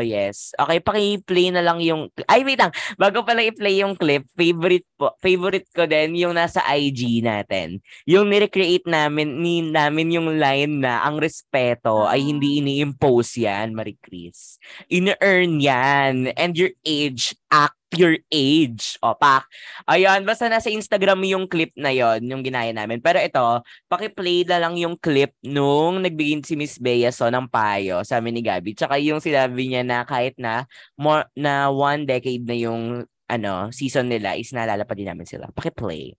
yes. Okay, paki-play na lang yung... Ay, wait lang. Bago pala i-play yung clip, favorite po, favorite ko din yung nasa IG natin. Yung nirecreate namin, ni, namin yung line na ang respeto ay hindi ini-impose yan, Marie Chris. In-earn yan. And your age, act your age. O, pak. Ayun, basta nasa Instagram yung clip na yon yung ginaya namin. Pero ito, paki-play na lang yung clip nung nagbigay si Miss Bea so ng payo sa amin ni Gabi. Tsaka yung sinabi niya na kahit na more, na one decade na yung ano, season nila is naalala pa din namin sila. Paki-play.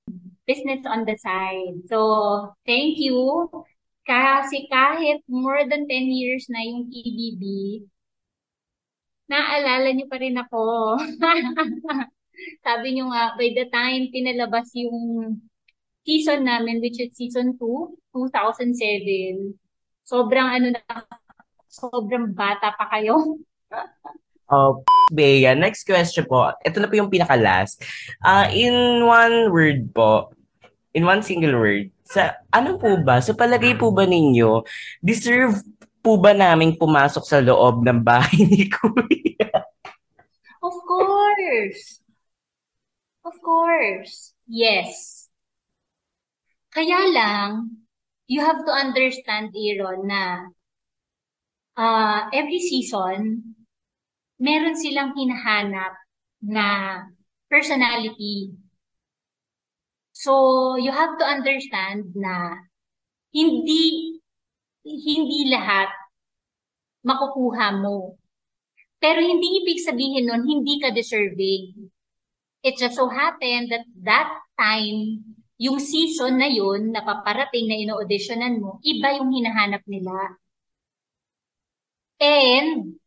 business on the side. So, thank you. Kasi kahit more than 10 years na yung PBB, naaalala niyo pa rin ako. Sabi niyo nga, by the time pinalabas yung season namin, which is season 2, 2007, sobrang ano na, sobrang bata pa kayo. Oh, Bea, next question po. Ito na po yung pinaka-last. Ah, in one word po, in one single word, sa ano po ba, sa palagay po ba ninyo, deserve po ba naming pumasok sa loob ng bahay ni Kuya? Course. Of course. Yes. Kaya lang, you have to understand, Aaron, na uh, every season, meron silang hinahanap na personality. So, you have to understand na hindi hindi lahat makukuha mo. Pero hindi ibig sabihin nun, hindi ka deserving. It just so happened that that time, yung season na yun, na paparating na ino-auditionan mo, iba yung hinahanap nila. And,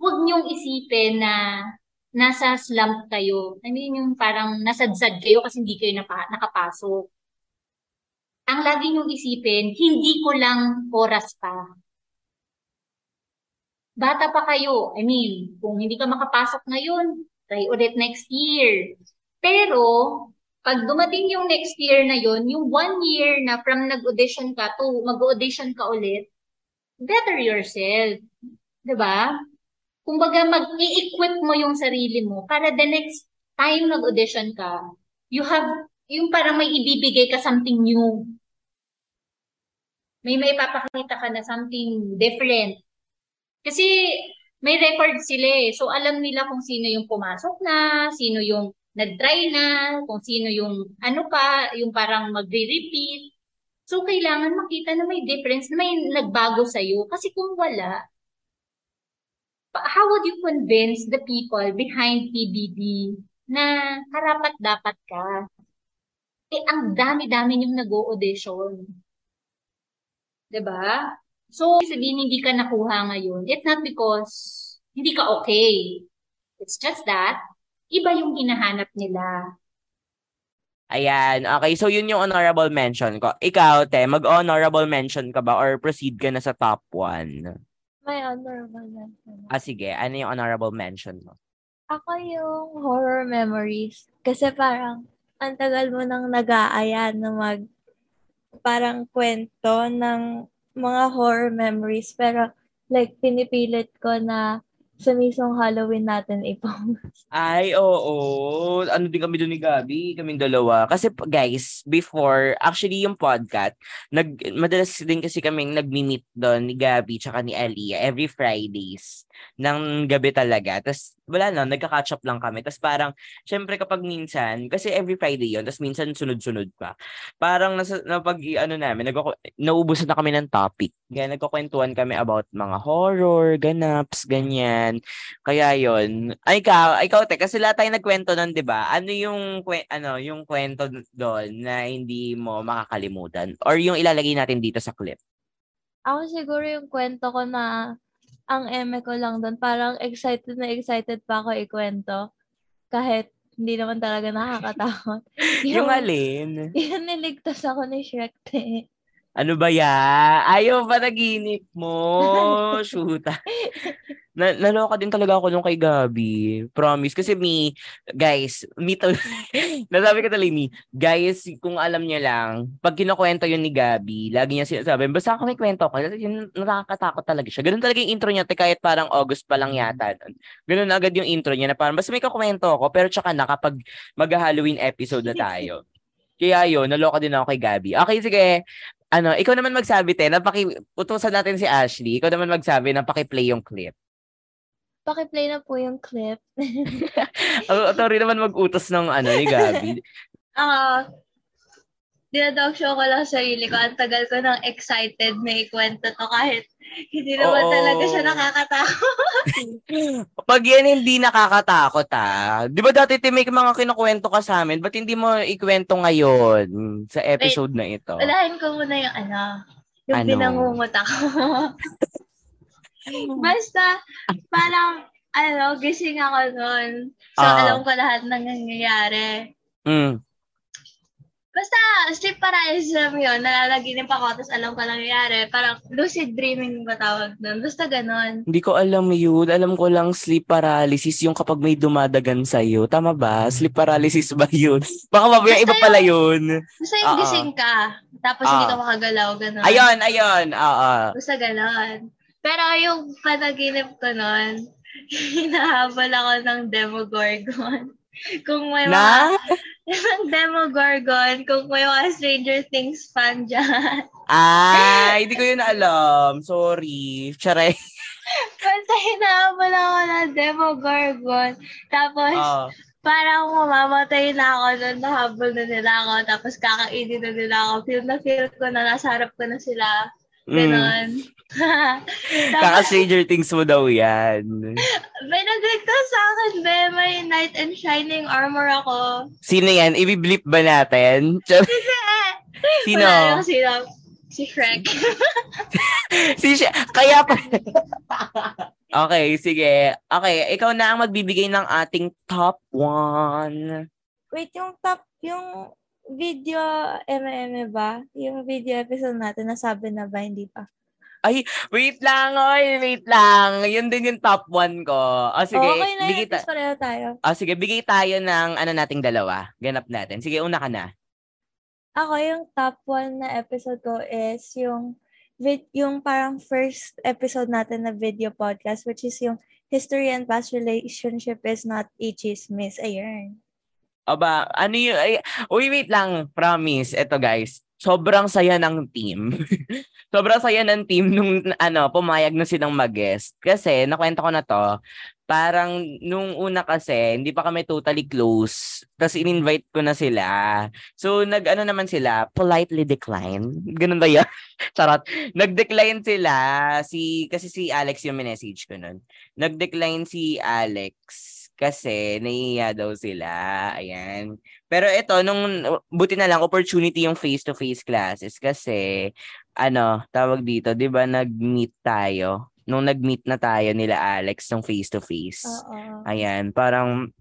huwag niyong isipin na nasa slump kayo. I mean, yung parang nasadsad kayo kasi hindi kayo napa- nakapasok. Ang lagi niyong isipin, hindi ko lang oras pa. Bata pa kayo. I mean, kung hindi ka makapasok ngayon, try ulit next year. Pero, pag dumating yung next year na yon, yung one year na from nag-audition ka to mag-audition ka ulit, better yourself. ba? Kumbaga, mag-i-equip mo yung sarili mo para the next time nag-audition ka, you have, yung parang may ibibigay ka something new. May may papakita ka na something different. Kasi may record sila eh. So, alam nila kung sino yung pumasok na, sino yung nag-try na, kung sino yung ano pa, yung parang magre-repeat. So, kailangan makita na may difference, na may nagbago sa'yo. Kasi kung wala, how would you convince the people behind PBB na karapat dapat ka? Eh, ang dami-dami yung nag-audition. 'Di ba? So, sabihin hindi ka nakuha ngayon, it's not because hindi ka okay. It's just that, iba yung hinahanap nila. Ayan. Okay, so yun yung honorable mention ko. Ikaw, te, mag-honorable mention ka ba or proceed ka na sa top 1? May honorable mention. Ah, sige. Ano yung honorable mention mo? Ako yung horror memories. Kasi parang, ang tagal mo nang nag-aaya na mag, parang kwento ng mga horror memories. Pero, like, pinipilit ko na sa mismong Halloween natin ipost. Ay, oo. Ano din kami doon ni Gabi, kaming dalawa. Kasi guys, before, actually yung podcast, nag, madalas din kasi kaming nagmi-meet doon ni Gabi tsaka ni Elia every Fridays ng gabi talaga. Tapos wala na, nagka-catch up lang kami. Tapos parang, syempre kapag minsan, kasi every Friday yon tapos minsan sunod-sunod pa. Parang nasa, napag, ano namin, nag naubusan na kami ng topic. Kaya nagkukwentuhan kami about mga horror, ganaps, ganyan. Kaya yon Ay, ikaw, ikaw, te, kasi lahat tayo nagkwento nun, di ba? Ano yung, ano, yung kwento doon na hindi mo makakalimutan? Or yung ilalagay natin dito sa clip? Ako siguro yung kwento ko na ang eme ko lang doon, parang excited na excited pa ako ikwento. Kahit hindi naman talaga nakakatakot. yung, yung alin? Yung niligtas ako ni Shrek, te. Ano ba ya? Ayaw ba naginip mo? Shoot. na, naloka din talaga ako nung kay Gabi. Promise. Kasi me, guys, me to, nasabi ko talaga me, guys, kung alam niya lang, pag kinukwento yun ni Gabi, lagi niya sinasabi, basta ako may kwento ko, yun, nakakatakot talaga siya. Ganun talaga yung intro niya, kahit parang August pa lang yata. Nun. Ganun agad yung intro niya na parang, basta may kakwento ako, pero tsaka na kapag mag-Halloween episode na tayo. Kaya yun, naloka din ako kay Gabi. Okay, sige. Ano, ikaw naman magsabi, te, napaki, utusan natin si Ashley, ikaw naman magsabi, napaki-play yung clip. Pakiplay na po yung clip. Ang authority naman mag-utos ng ano ni Gabi. Ah, uh, dinadog show ko lang sarili ko. Ang tagal ko nang excited na ikwento to kahit hindi naman Oo. talaga siya nakakatakot. Pag yan hindi nakakatakot ah. Di ba dati may mga kinukwento ka sa amin, ba't hindi mo ikwento ngayon sa episode Wait, na ito? Ulahin ko muna yung ano, yung ano? binangungot ako. Basta, parang, ano, gising ako noon. So, uh, alam ko lahat ng nangyayari. Mm. Basta, sleep paralysis lang yun. Nalalaginip ako, tapos alam ko lang nangyayari. Parang lucid dreaming ba tawag nun? Basta ganon. Hindi ko alam yun. Alam ko lang sleep paralysis yung kapag may dumadagan sa'yo. Tama ba? Sleep paralysis ba yun? Baka mabaya iba pala yun. Basta yung Uh-oh. gising ka. Tapos Uh-oh. hindi ka makagalaw. Ganon. Ayun, ayun. Oo. Basta ganon. Pero yung panaginip ko nun, hinahabol ako ng Demogorgon. Kung may na? mga Demogorgon, kung may mga Stranger Things fan dyan. Ah, hindi ko yun alam. Sorry. Charay. Basta hinahabol ako ng Demogorgon. Tapos, oh. parang mamamatay na ako nun, nahabol na nila ako, tapos kakainin na nila ako. Feel na feel ko na nasa harap ko na sila Ganon. Kaka Stranger Things mo daw yan. May nag-request sa akin, be. May knight and shining armor ako. Sino yan? Ibiblip ba natin? Sino? Wala lang sino. Si Frank. si siya. Kaya pa. okay, sige. Okay, ikaw na ang magbibigay ng ating top one. Wait, yung top, yung video MM ba? Yung video episode natin, nasabi na ba? Hindi pa. Ay, wait lang, oy, wait lang. Yun din yung top one ko. O sige, okay na bigay yun, tapos pareho tayo. O sige, bigay tayo ng ano nating dalawa. Ganap natin. Sige, una ka na. Ako, yung top one na episode ko is yung vid- yung parang first episode natin na video podcast, which is yung History and Past Relationship is Not a Chismis. Ayun. Aba, ano yung, ay, uy, wait lang, promise. Ito guys, sobrang saya ng team. sobrang saya ng team nung, ano, pumayag na silang mag-guest. Kasi, nakwento ko na to, parang nung una kasi, hindi pa kami totally close. Tapos in-invite ko na sila. So, nag-ano naman sila, politely decline. Ganun ba yan? Charot. Nag-decline sila. Si, kasi si Alex yung message ko nun. Nag-decline si Alex kasi naiiya daw sila. Ayan. Pero ito, nung buti na lang opportunity yung face-to-face classes kasi ano, tawag dito, 'di ba, nag-meet tayo. Nung nag-meet na tayo nila Alex ng face-to-face. Oo. Ayan, parang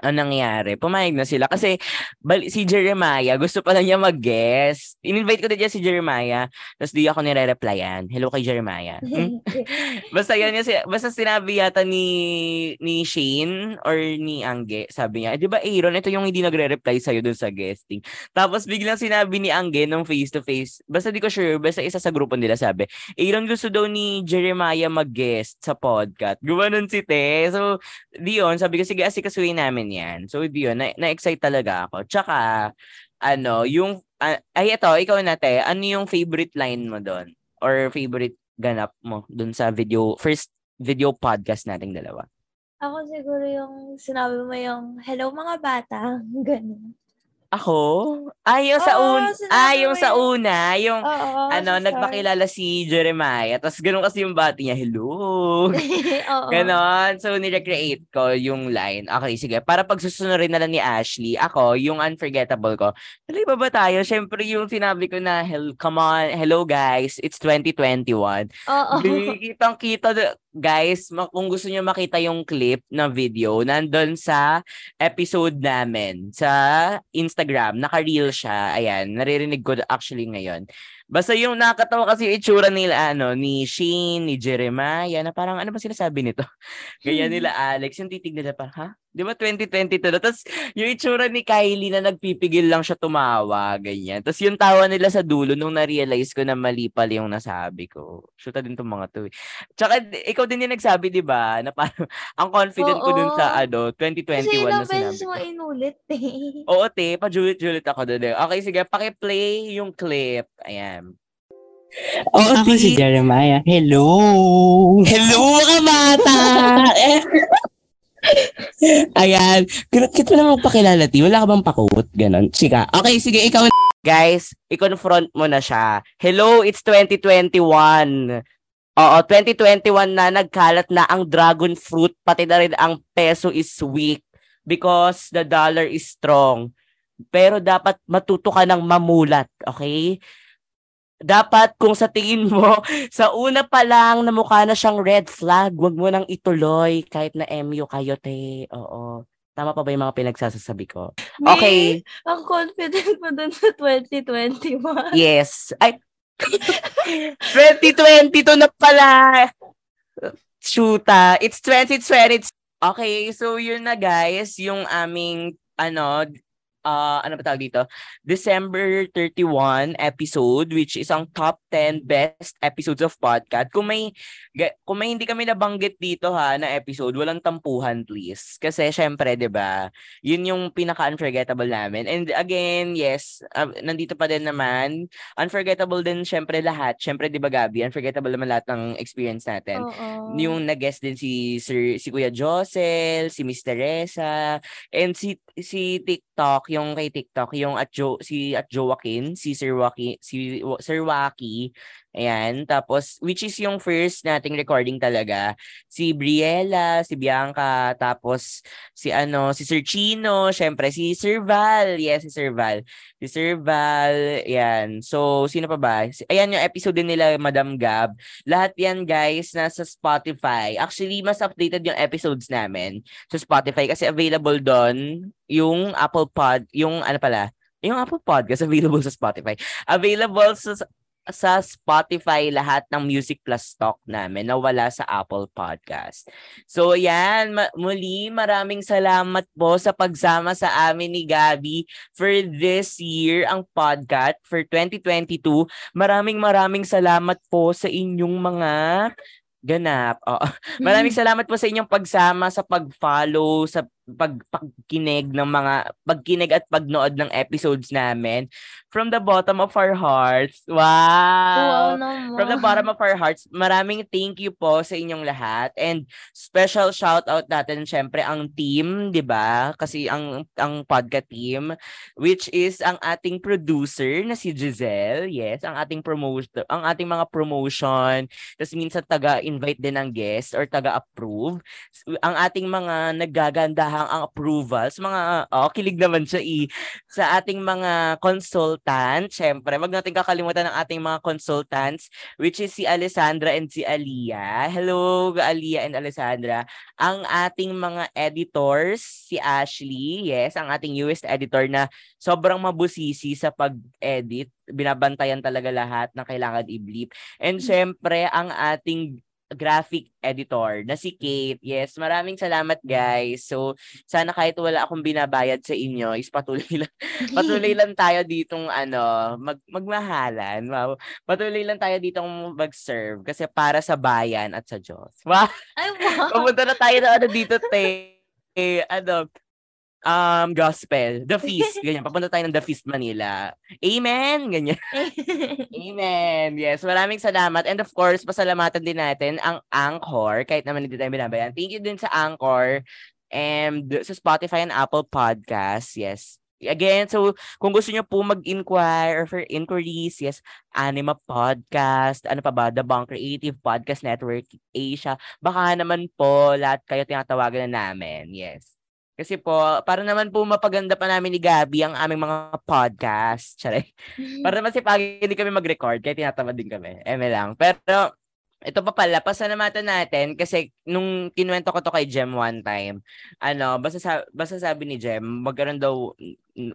ang nangyari, pumayag na sila. Kasi bal- si Jeremiah, gusto pala niya mag-guest. In-invite ko din niya si Jeremiah, tapos di ako nire-replyan. Hello kay Jeremiah. Hmm? basta yan, si- basta sinabi yata ni, ni Shane or ni Angge, sabi niya, "Eh, di ba Aaron, ito yung hindi nagre-reply sa'yo dun sa guesting. Tapos biglang sinabi ni Angge nung face-to-face, basta di ko sure, basta isa sa grupo nila sabi, Aaron gusto daw ni Jeremiah mag-guest sa podcast. Gumanon si Te. So, di yun, sabi ko, sige, asikasuhin namin yan. So, yun, na- na-excite talaga ako. Tsaka, ano, yung, ah, ay, ito, ikaw na, Te, ano yung favorite line mo doon? Or favorite ganap mo doon sa video, first video podcast nating dalawa? Ako siguro yung sinabi mo yung, hello mga bata. Ganun. Ako? Ay, yung sa Oo, un ah, yung sa una, yung Oo, ano, sa nagpakilala si Jeremiah. Tapos ganun kasi yung bati niya, hello. Oo. Ganon. So, nirecreate ko yung line. Okay, sige. Para pagsusunurin na lang ni Ashley, ako, yung unforgettable ko. Tuloy ba ba tayo? Siyempre, yung sinabi ko na, Hell, come on, hello guys, it's 2021. Oo. Kitang-kita, guys, kung gusto niyo makita yung clip na video, nandun sa episode namin sa Instagram. Naka-reel siya. Ayan, naririnig ko actually ngayon. Basta yung nakakatawa kasi yung itsura nila, ano, ni Shane, ni Jeremiah, na parang, ano ba sinasabi nito? Kaya nila Alex, yung titig nila parang, ha? Di ba 2022 na? Tapos yung itsura ni Kylie na nagpipigil lang siya tumawa, ganyan. Tapos yung tawa nila sa dulo nung na-realize ko na mali pala yung nasabi ko. Shoota din tong mga to. eh. Tsaka ikaw din yung nagsabi, di ba? Na parang ang confident ko dun sa Oo. ano, 2021 Kasi na sinabi ko. mo inulit eh. Oo, te. Pajulit-julit ako doon. eh. Okay, sige. Paki-play yung clip. Ayan. Oo, ako si Jeremiah. Hello! Hello, mga bata! Ayan. Kit mo na magpakilala, ti. Wala ka bang pakut? Ganon. Sika. Okay, sige, ikaw. Guys, i-confront mo na siya. Hello, it's 2021. Oo, 2021 na nagkalat na ang dragon fruit, pati na rin ang peso is weak because the dollar is strong. Pero dapat matuto ka ng mamulat, okay? Dapat kung sa tingin mo, sa una pa lang na mukha na siyang red flag, wag mo nang ituloy kahit na MU kayo, te. Oo. Tama pa ba yung mga pinagsasasabi ko? Okay. May, ang confident mo dun sa 2021. Yes. Ay, 2022 na pala. Shoota. It's 2020. Okay, so yun na guys, yung aming ano, uh, ano ba tawag dito? December 31 episode which is ang top 10 best episodes of podcast. Kung may kung may hindi kami nabanggit dito ha na episode, walang tampuhan please. Kasi syempre, 'di ba? Yun yung pinaka unforgettable namin. And again, yes, uh, nandito pa din naman. Unforgettable din syempre lahat. Syempre 'di ba Gabi, unforgettable naman lahat ng experience natin. Oo. Yung nag-guest din si Sir si Kuya Josel, si Miss Teresa, and si si TikTok, yung kay TikTok, yung at Jo, si at Joaquin, si Sir Waki, si Sir Waki, Ayan. Tapos, which is yung first nating recording talaga. Si Briella, si Bianca, tapos si ano, si Sir Chino, syempre si Sir Val. Yes, si Sir Val. Si Sir Val, yan. So, sino pa ba? Ayan yung episode nila, Madam Gab. Lahat yan, guys, nasa Spotify. Actually, mas updated yung episodes namin sa Spotify kasi available doon yung Apple Pod, yung ano pala, yung Apple Podcast available sa Spotify. Available sa sa Spotify lahat ng Music Plus stock namin na wala sa Apple Podcast. So yan, ma- muli maraming salamat po sa pagsama sa amin ni Gabi for this year ang podcast for 2022. Maraming maraming salamat po sa inyong mga ganap. Oo. Maraming salamat po sa inyong pagsama sa pag-follow sa pag pagkinig ng mga pagkinig at pagnood ng episodes namin from the bottom of our hearts. Wow. Wow naman. From the bottom of our hearts, maraming thank you po sa inyong lahat and special shout out natin syempre ang team, 'di ba? Kasi ang ang podcast team which is ang ating producer na si Giselle. Yes, ang ating promotion, ang ating mga promotion, tapos minsan taga-invite din ng guest or taga-approve. Ang ating mga naggagandahan ang approvals, mga oh, kilig naman siya i sa ating mga consultant. Syempre, wag natin kakalimutan ng ating mga consultants which is si Alessandra and si Alia. Hello, Alia and Alessandra. Ang ating mga editors, si Ashley, yes, ang ating newest editor na sobrang mabusisi sa pag-edit. Binabantayan talaga lahat na kailangan i-bleep. And syempre, ang ating graphic editor na si Kate. Yes, maraming salamat guys. So, sana kahit wala akong binabayad sa inyo, is patuloy lang, patuloy lang tayo ditong ano, mag, magmahalan. Wow. Patuloy lang tayo ditong mag-serve kasi para sa bayan at sa Diyos. Wow. Ay, wow. Pumunta na tayo na ano dito, te. Eh, ano, um, gospel, The Feast, ganyan. Papunta tayo ng The Feast Manila. Amen! Ganyan. Amen! Yes, maraming salamat. And of course, pasalamatan din natin ang Anchor, kahit naman hindi tayo binabayan. Thank you din sa Anchor and sa Spotify and Apple Podcasts. Yes. Again, so kung gusto niyo po mag-inquire or for inquiries, yes, Anima Podcast, ano pa ba, The Bang Creative Podcast Network Asia, baka naman po lahat kayo tinatawagan na namin. Yes. Kasi po, para naman po mapaganda pa namin ni Gabi ang aming mga podcast. Charay. para naman si Pagi hindi kami mag-record, kaya tinatamad din kami. Eme lang. Pero, ito pa pala, pasalamatan natin kasi nung kinuwento ko to kay Jem one time, ano, basta, sa, basta sabi ni Jem, magkaroon daw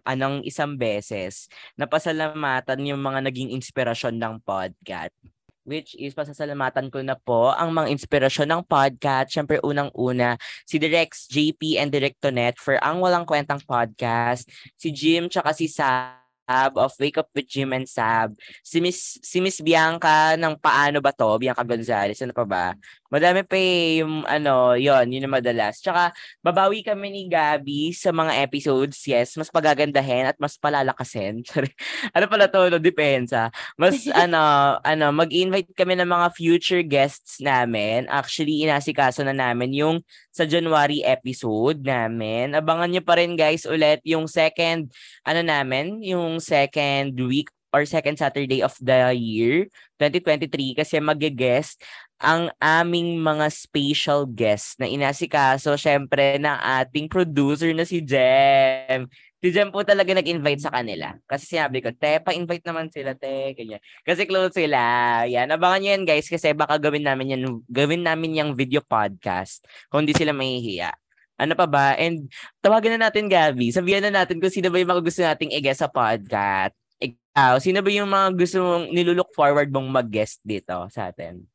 anong isang beses na pasalamatan yung mga naging inspirasyon ng podcast which is pasasalamatan ko na po ang mga inspirasyon ng podcast. Siyempre, unang-una, si Direx JP and Direct Tonet for ang Walang Kwentang Podcast, si Jim tsaka si Sab of Wake Up with Jim and Sab, si Miss, si Miss Bianca ng Paano Ba To, Bianca Gonzalez, ano pa ba? Madami pa eh, yung ano, yon yun yung madalas. Tsaka, babawi kami ni Gabi sa mga episodes, yes, mas pagagandahin at mas palalakasin. ano pala to, no, depensa. Mas, ano, ano, mag-invite kami ng mga future guests namin. Actually, inasikaso na namin yung sa January episode namin. Abangan nyo pa rin guys ulit yung second, ano namin, yung second week or second Saturday of the year 2023 kasi mag-guest ang aming mga special guest na inasikaso syempre ng ating producer na si Jem. Si Jem po talaga nag-invite sa kanila. Kasi sinabi ko, te, pa-invite naman sila, te. Ganyan. Kasi close sila. Yan. Abangan nyo yan, guys. Kasi baka gawin namin yan, gawin namin yung video podcast kung di sila mahihiya. Ano pa ba? And tawagan na natin, Gabi. Sabihan na natin kung sino ba yung mga gusto nating i-guest sa podcast. Ikaw, sino ba yung mga gusto mong nilulook forward mong mag-guest dito sa atin?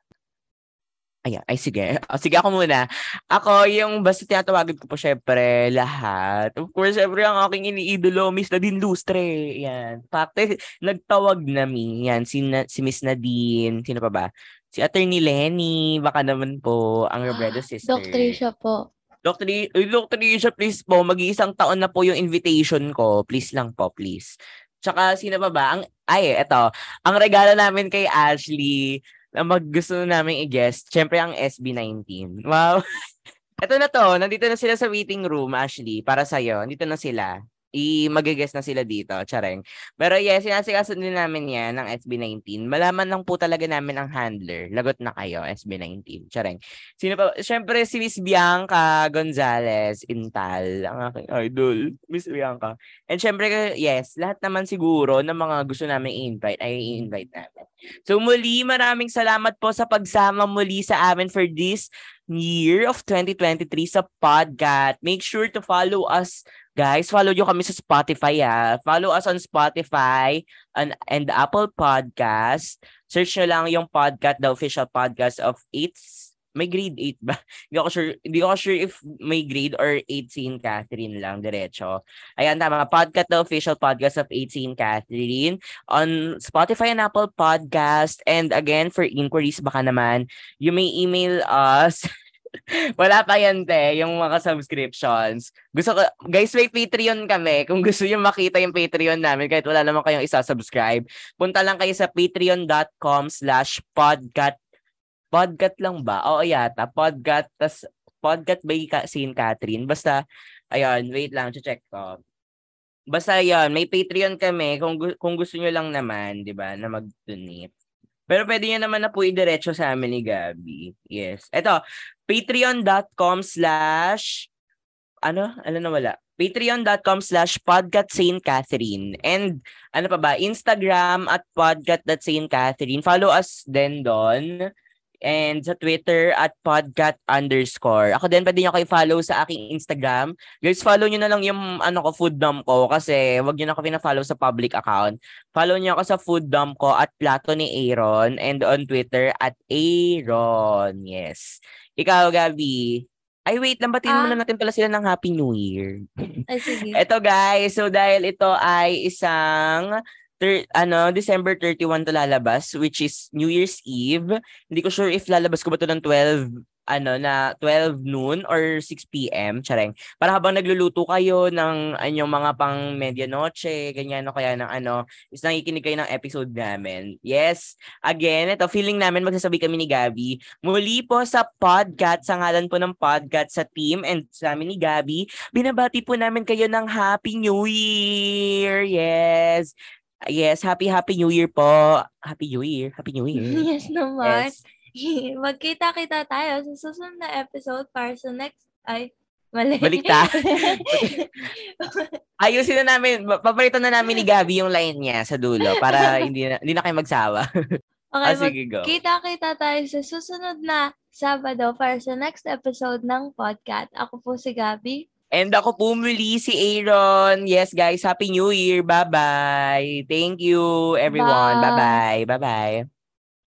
Ayan, ay sige. O, sige ako muna. Ako, yung basta tinatawagan ko po syempre lahat. Of course, syempre ang aking iniidolo, Miss Nadine Lustre. Yan. Fakte, nagtawag na mi. Yan, si, na, si Miss Nadine. Sino pa ba? Si Attorney Lenny. Baka naman po ang Robredo sister. Doc Tricia po. Dr. Dr. Tricia, please po, mag-iisang taon na po yung invitation ko. Please lang po, please. Tsaka, sino pa ba? Ang, ay, eto. Ang regalo namin kay Ashley, na mag gusto namin i-guest, syempre ang SB19. Wow. Ito na to, nandito na sila sa waiting room, Ashley, para sa'yo. Nandito na sila. I magigess na sila dito, chareng. Pero yes, sinasikaso din namin yan ng SB19. Malaman lang po talaga namin ang handler. Lagot na kayo, SB19. Chareng. Sino pa? Siyempre si Miss Bianca Gonzalez Intal, ang aking idol. Miss Bianca. And siyempre, yes, lahat naman siguro ng mga gusto namin i-invite ay i-invite namin. So muli, maraming salamat po sa pagsama muli sa amin for this year of 2023 sa podcast. Make sure to follow us Guys, follow nyo kami sa Spotify ah. Follow us on Spotify and, and Apple Podcast. Search nyo lang yung podcast, the official podcast of 8 may grade 8 ba? hindi ako sure, hindi ako sure if may grade or 18 Catherine lang diretso. Ayan tama, podcast the official podcast of 18 Catherine on Spotify and Apple Podcast and again for inquiries baka naman you may email us Wala pa yan, te, yung mga subscriptions. Gusto ko, guys, may Patreon kami. Kung gusto niyo makita yung Patreon namin, kahit wala naman kayong isa-subscribe, punta lang kayo sa patreon.com slash podcat. Podcat lang ba? Oo, yata. Podcat, tas podcat by St. Catherine. Basta, ayun, wait lang, check ko. Basta yun, may Patreon kami kung, kung gusto nyo lang naman, di ba, na mag-donate. Pero pwede nyo naman na po idiretso sa amin ni Gabi. Yes. Ito, patreon.com slash ano? Ano na wala? Patreon.com slash podgat.saintcatherine. And ano pa ba? Instagram at podgat.saintcatherine. Follow us din doon and sa Twitter at podcat underscore. Ako din, pwede nyo kayo follow sa aking Instagram. Guys, follow nyo na lang yung ano ko, food dump ko kasi wag nyo na ako pina-follow sa public account. Follow nyo ako sa food dump ko at Plato ni Aaron and on Twitter at Aaron. Yes. Ikaw, Gabi. Ay, wait lang. Batiin ah. muna natin pala sila ng Happy New Year. Ay, sige. Ito, guys. So, dahil ito ay isang thir- ano, December 31 to lalabas, which is New Year's Eve. Hindi ko sure if lalabas ko ba to ng 12 ano na 12 noon or 6 p.m. Chareng. Para habang nagluluto kayo ng anyong mga pang medianoche, ganyan o kaya ng ano, is nakikinig kayo ng episode namin. Yes, again, ito feeling namin magsasabi kami ni Gabi. Muli po sa podcast, sa ngalan po ng podcast sa team and sa amin ni Gabi, binabati po namin kayo ng Happy New Year. Yes. Yes, happy happy New Year po. Happy New Year. Happy New Year. Yes naman. Yes. Magkita-kita tayo sa susunod na episode para sa next ay mali. Balikta. Ayusin na namin, papalitan na namin ni Gabi yung line niya sa dulo para hindi na, hindi na kayo magsawa. Okay, ah, sige, go. Kita-kita tayo sa susunod na Sabado para sa next episode ng podcast. Ako po si Gabi. And ako po muli si Aaron. Yes, guys. Happy New Year. Bye-bye. Thank you, everyone. Bye-bye. Bye-bye.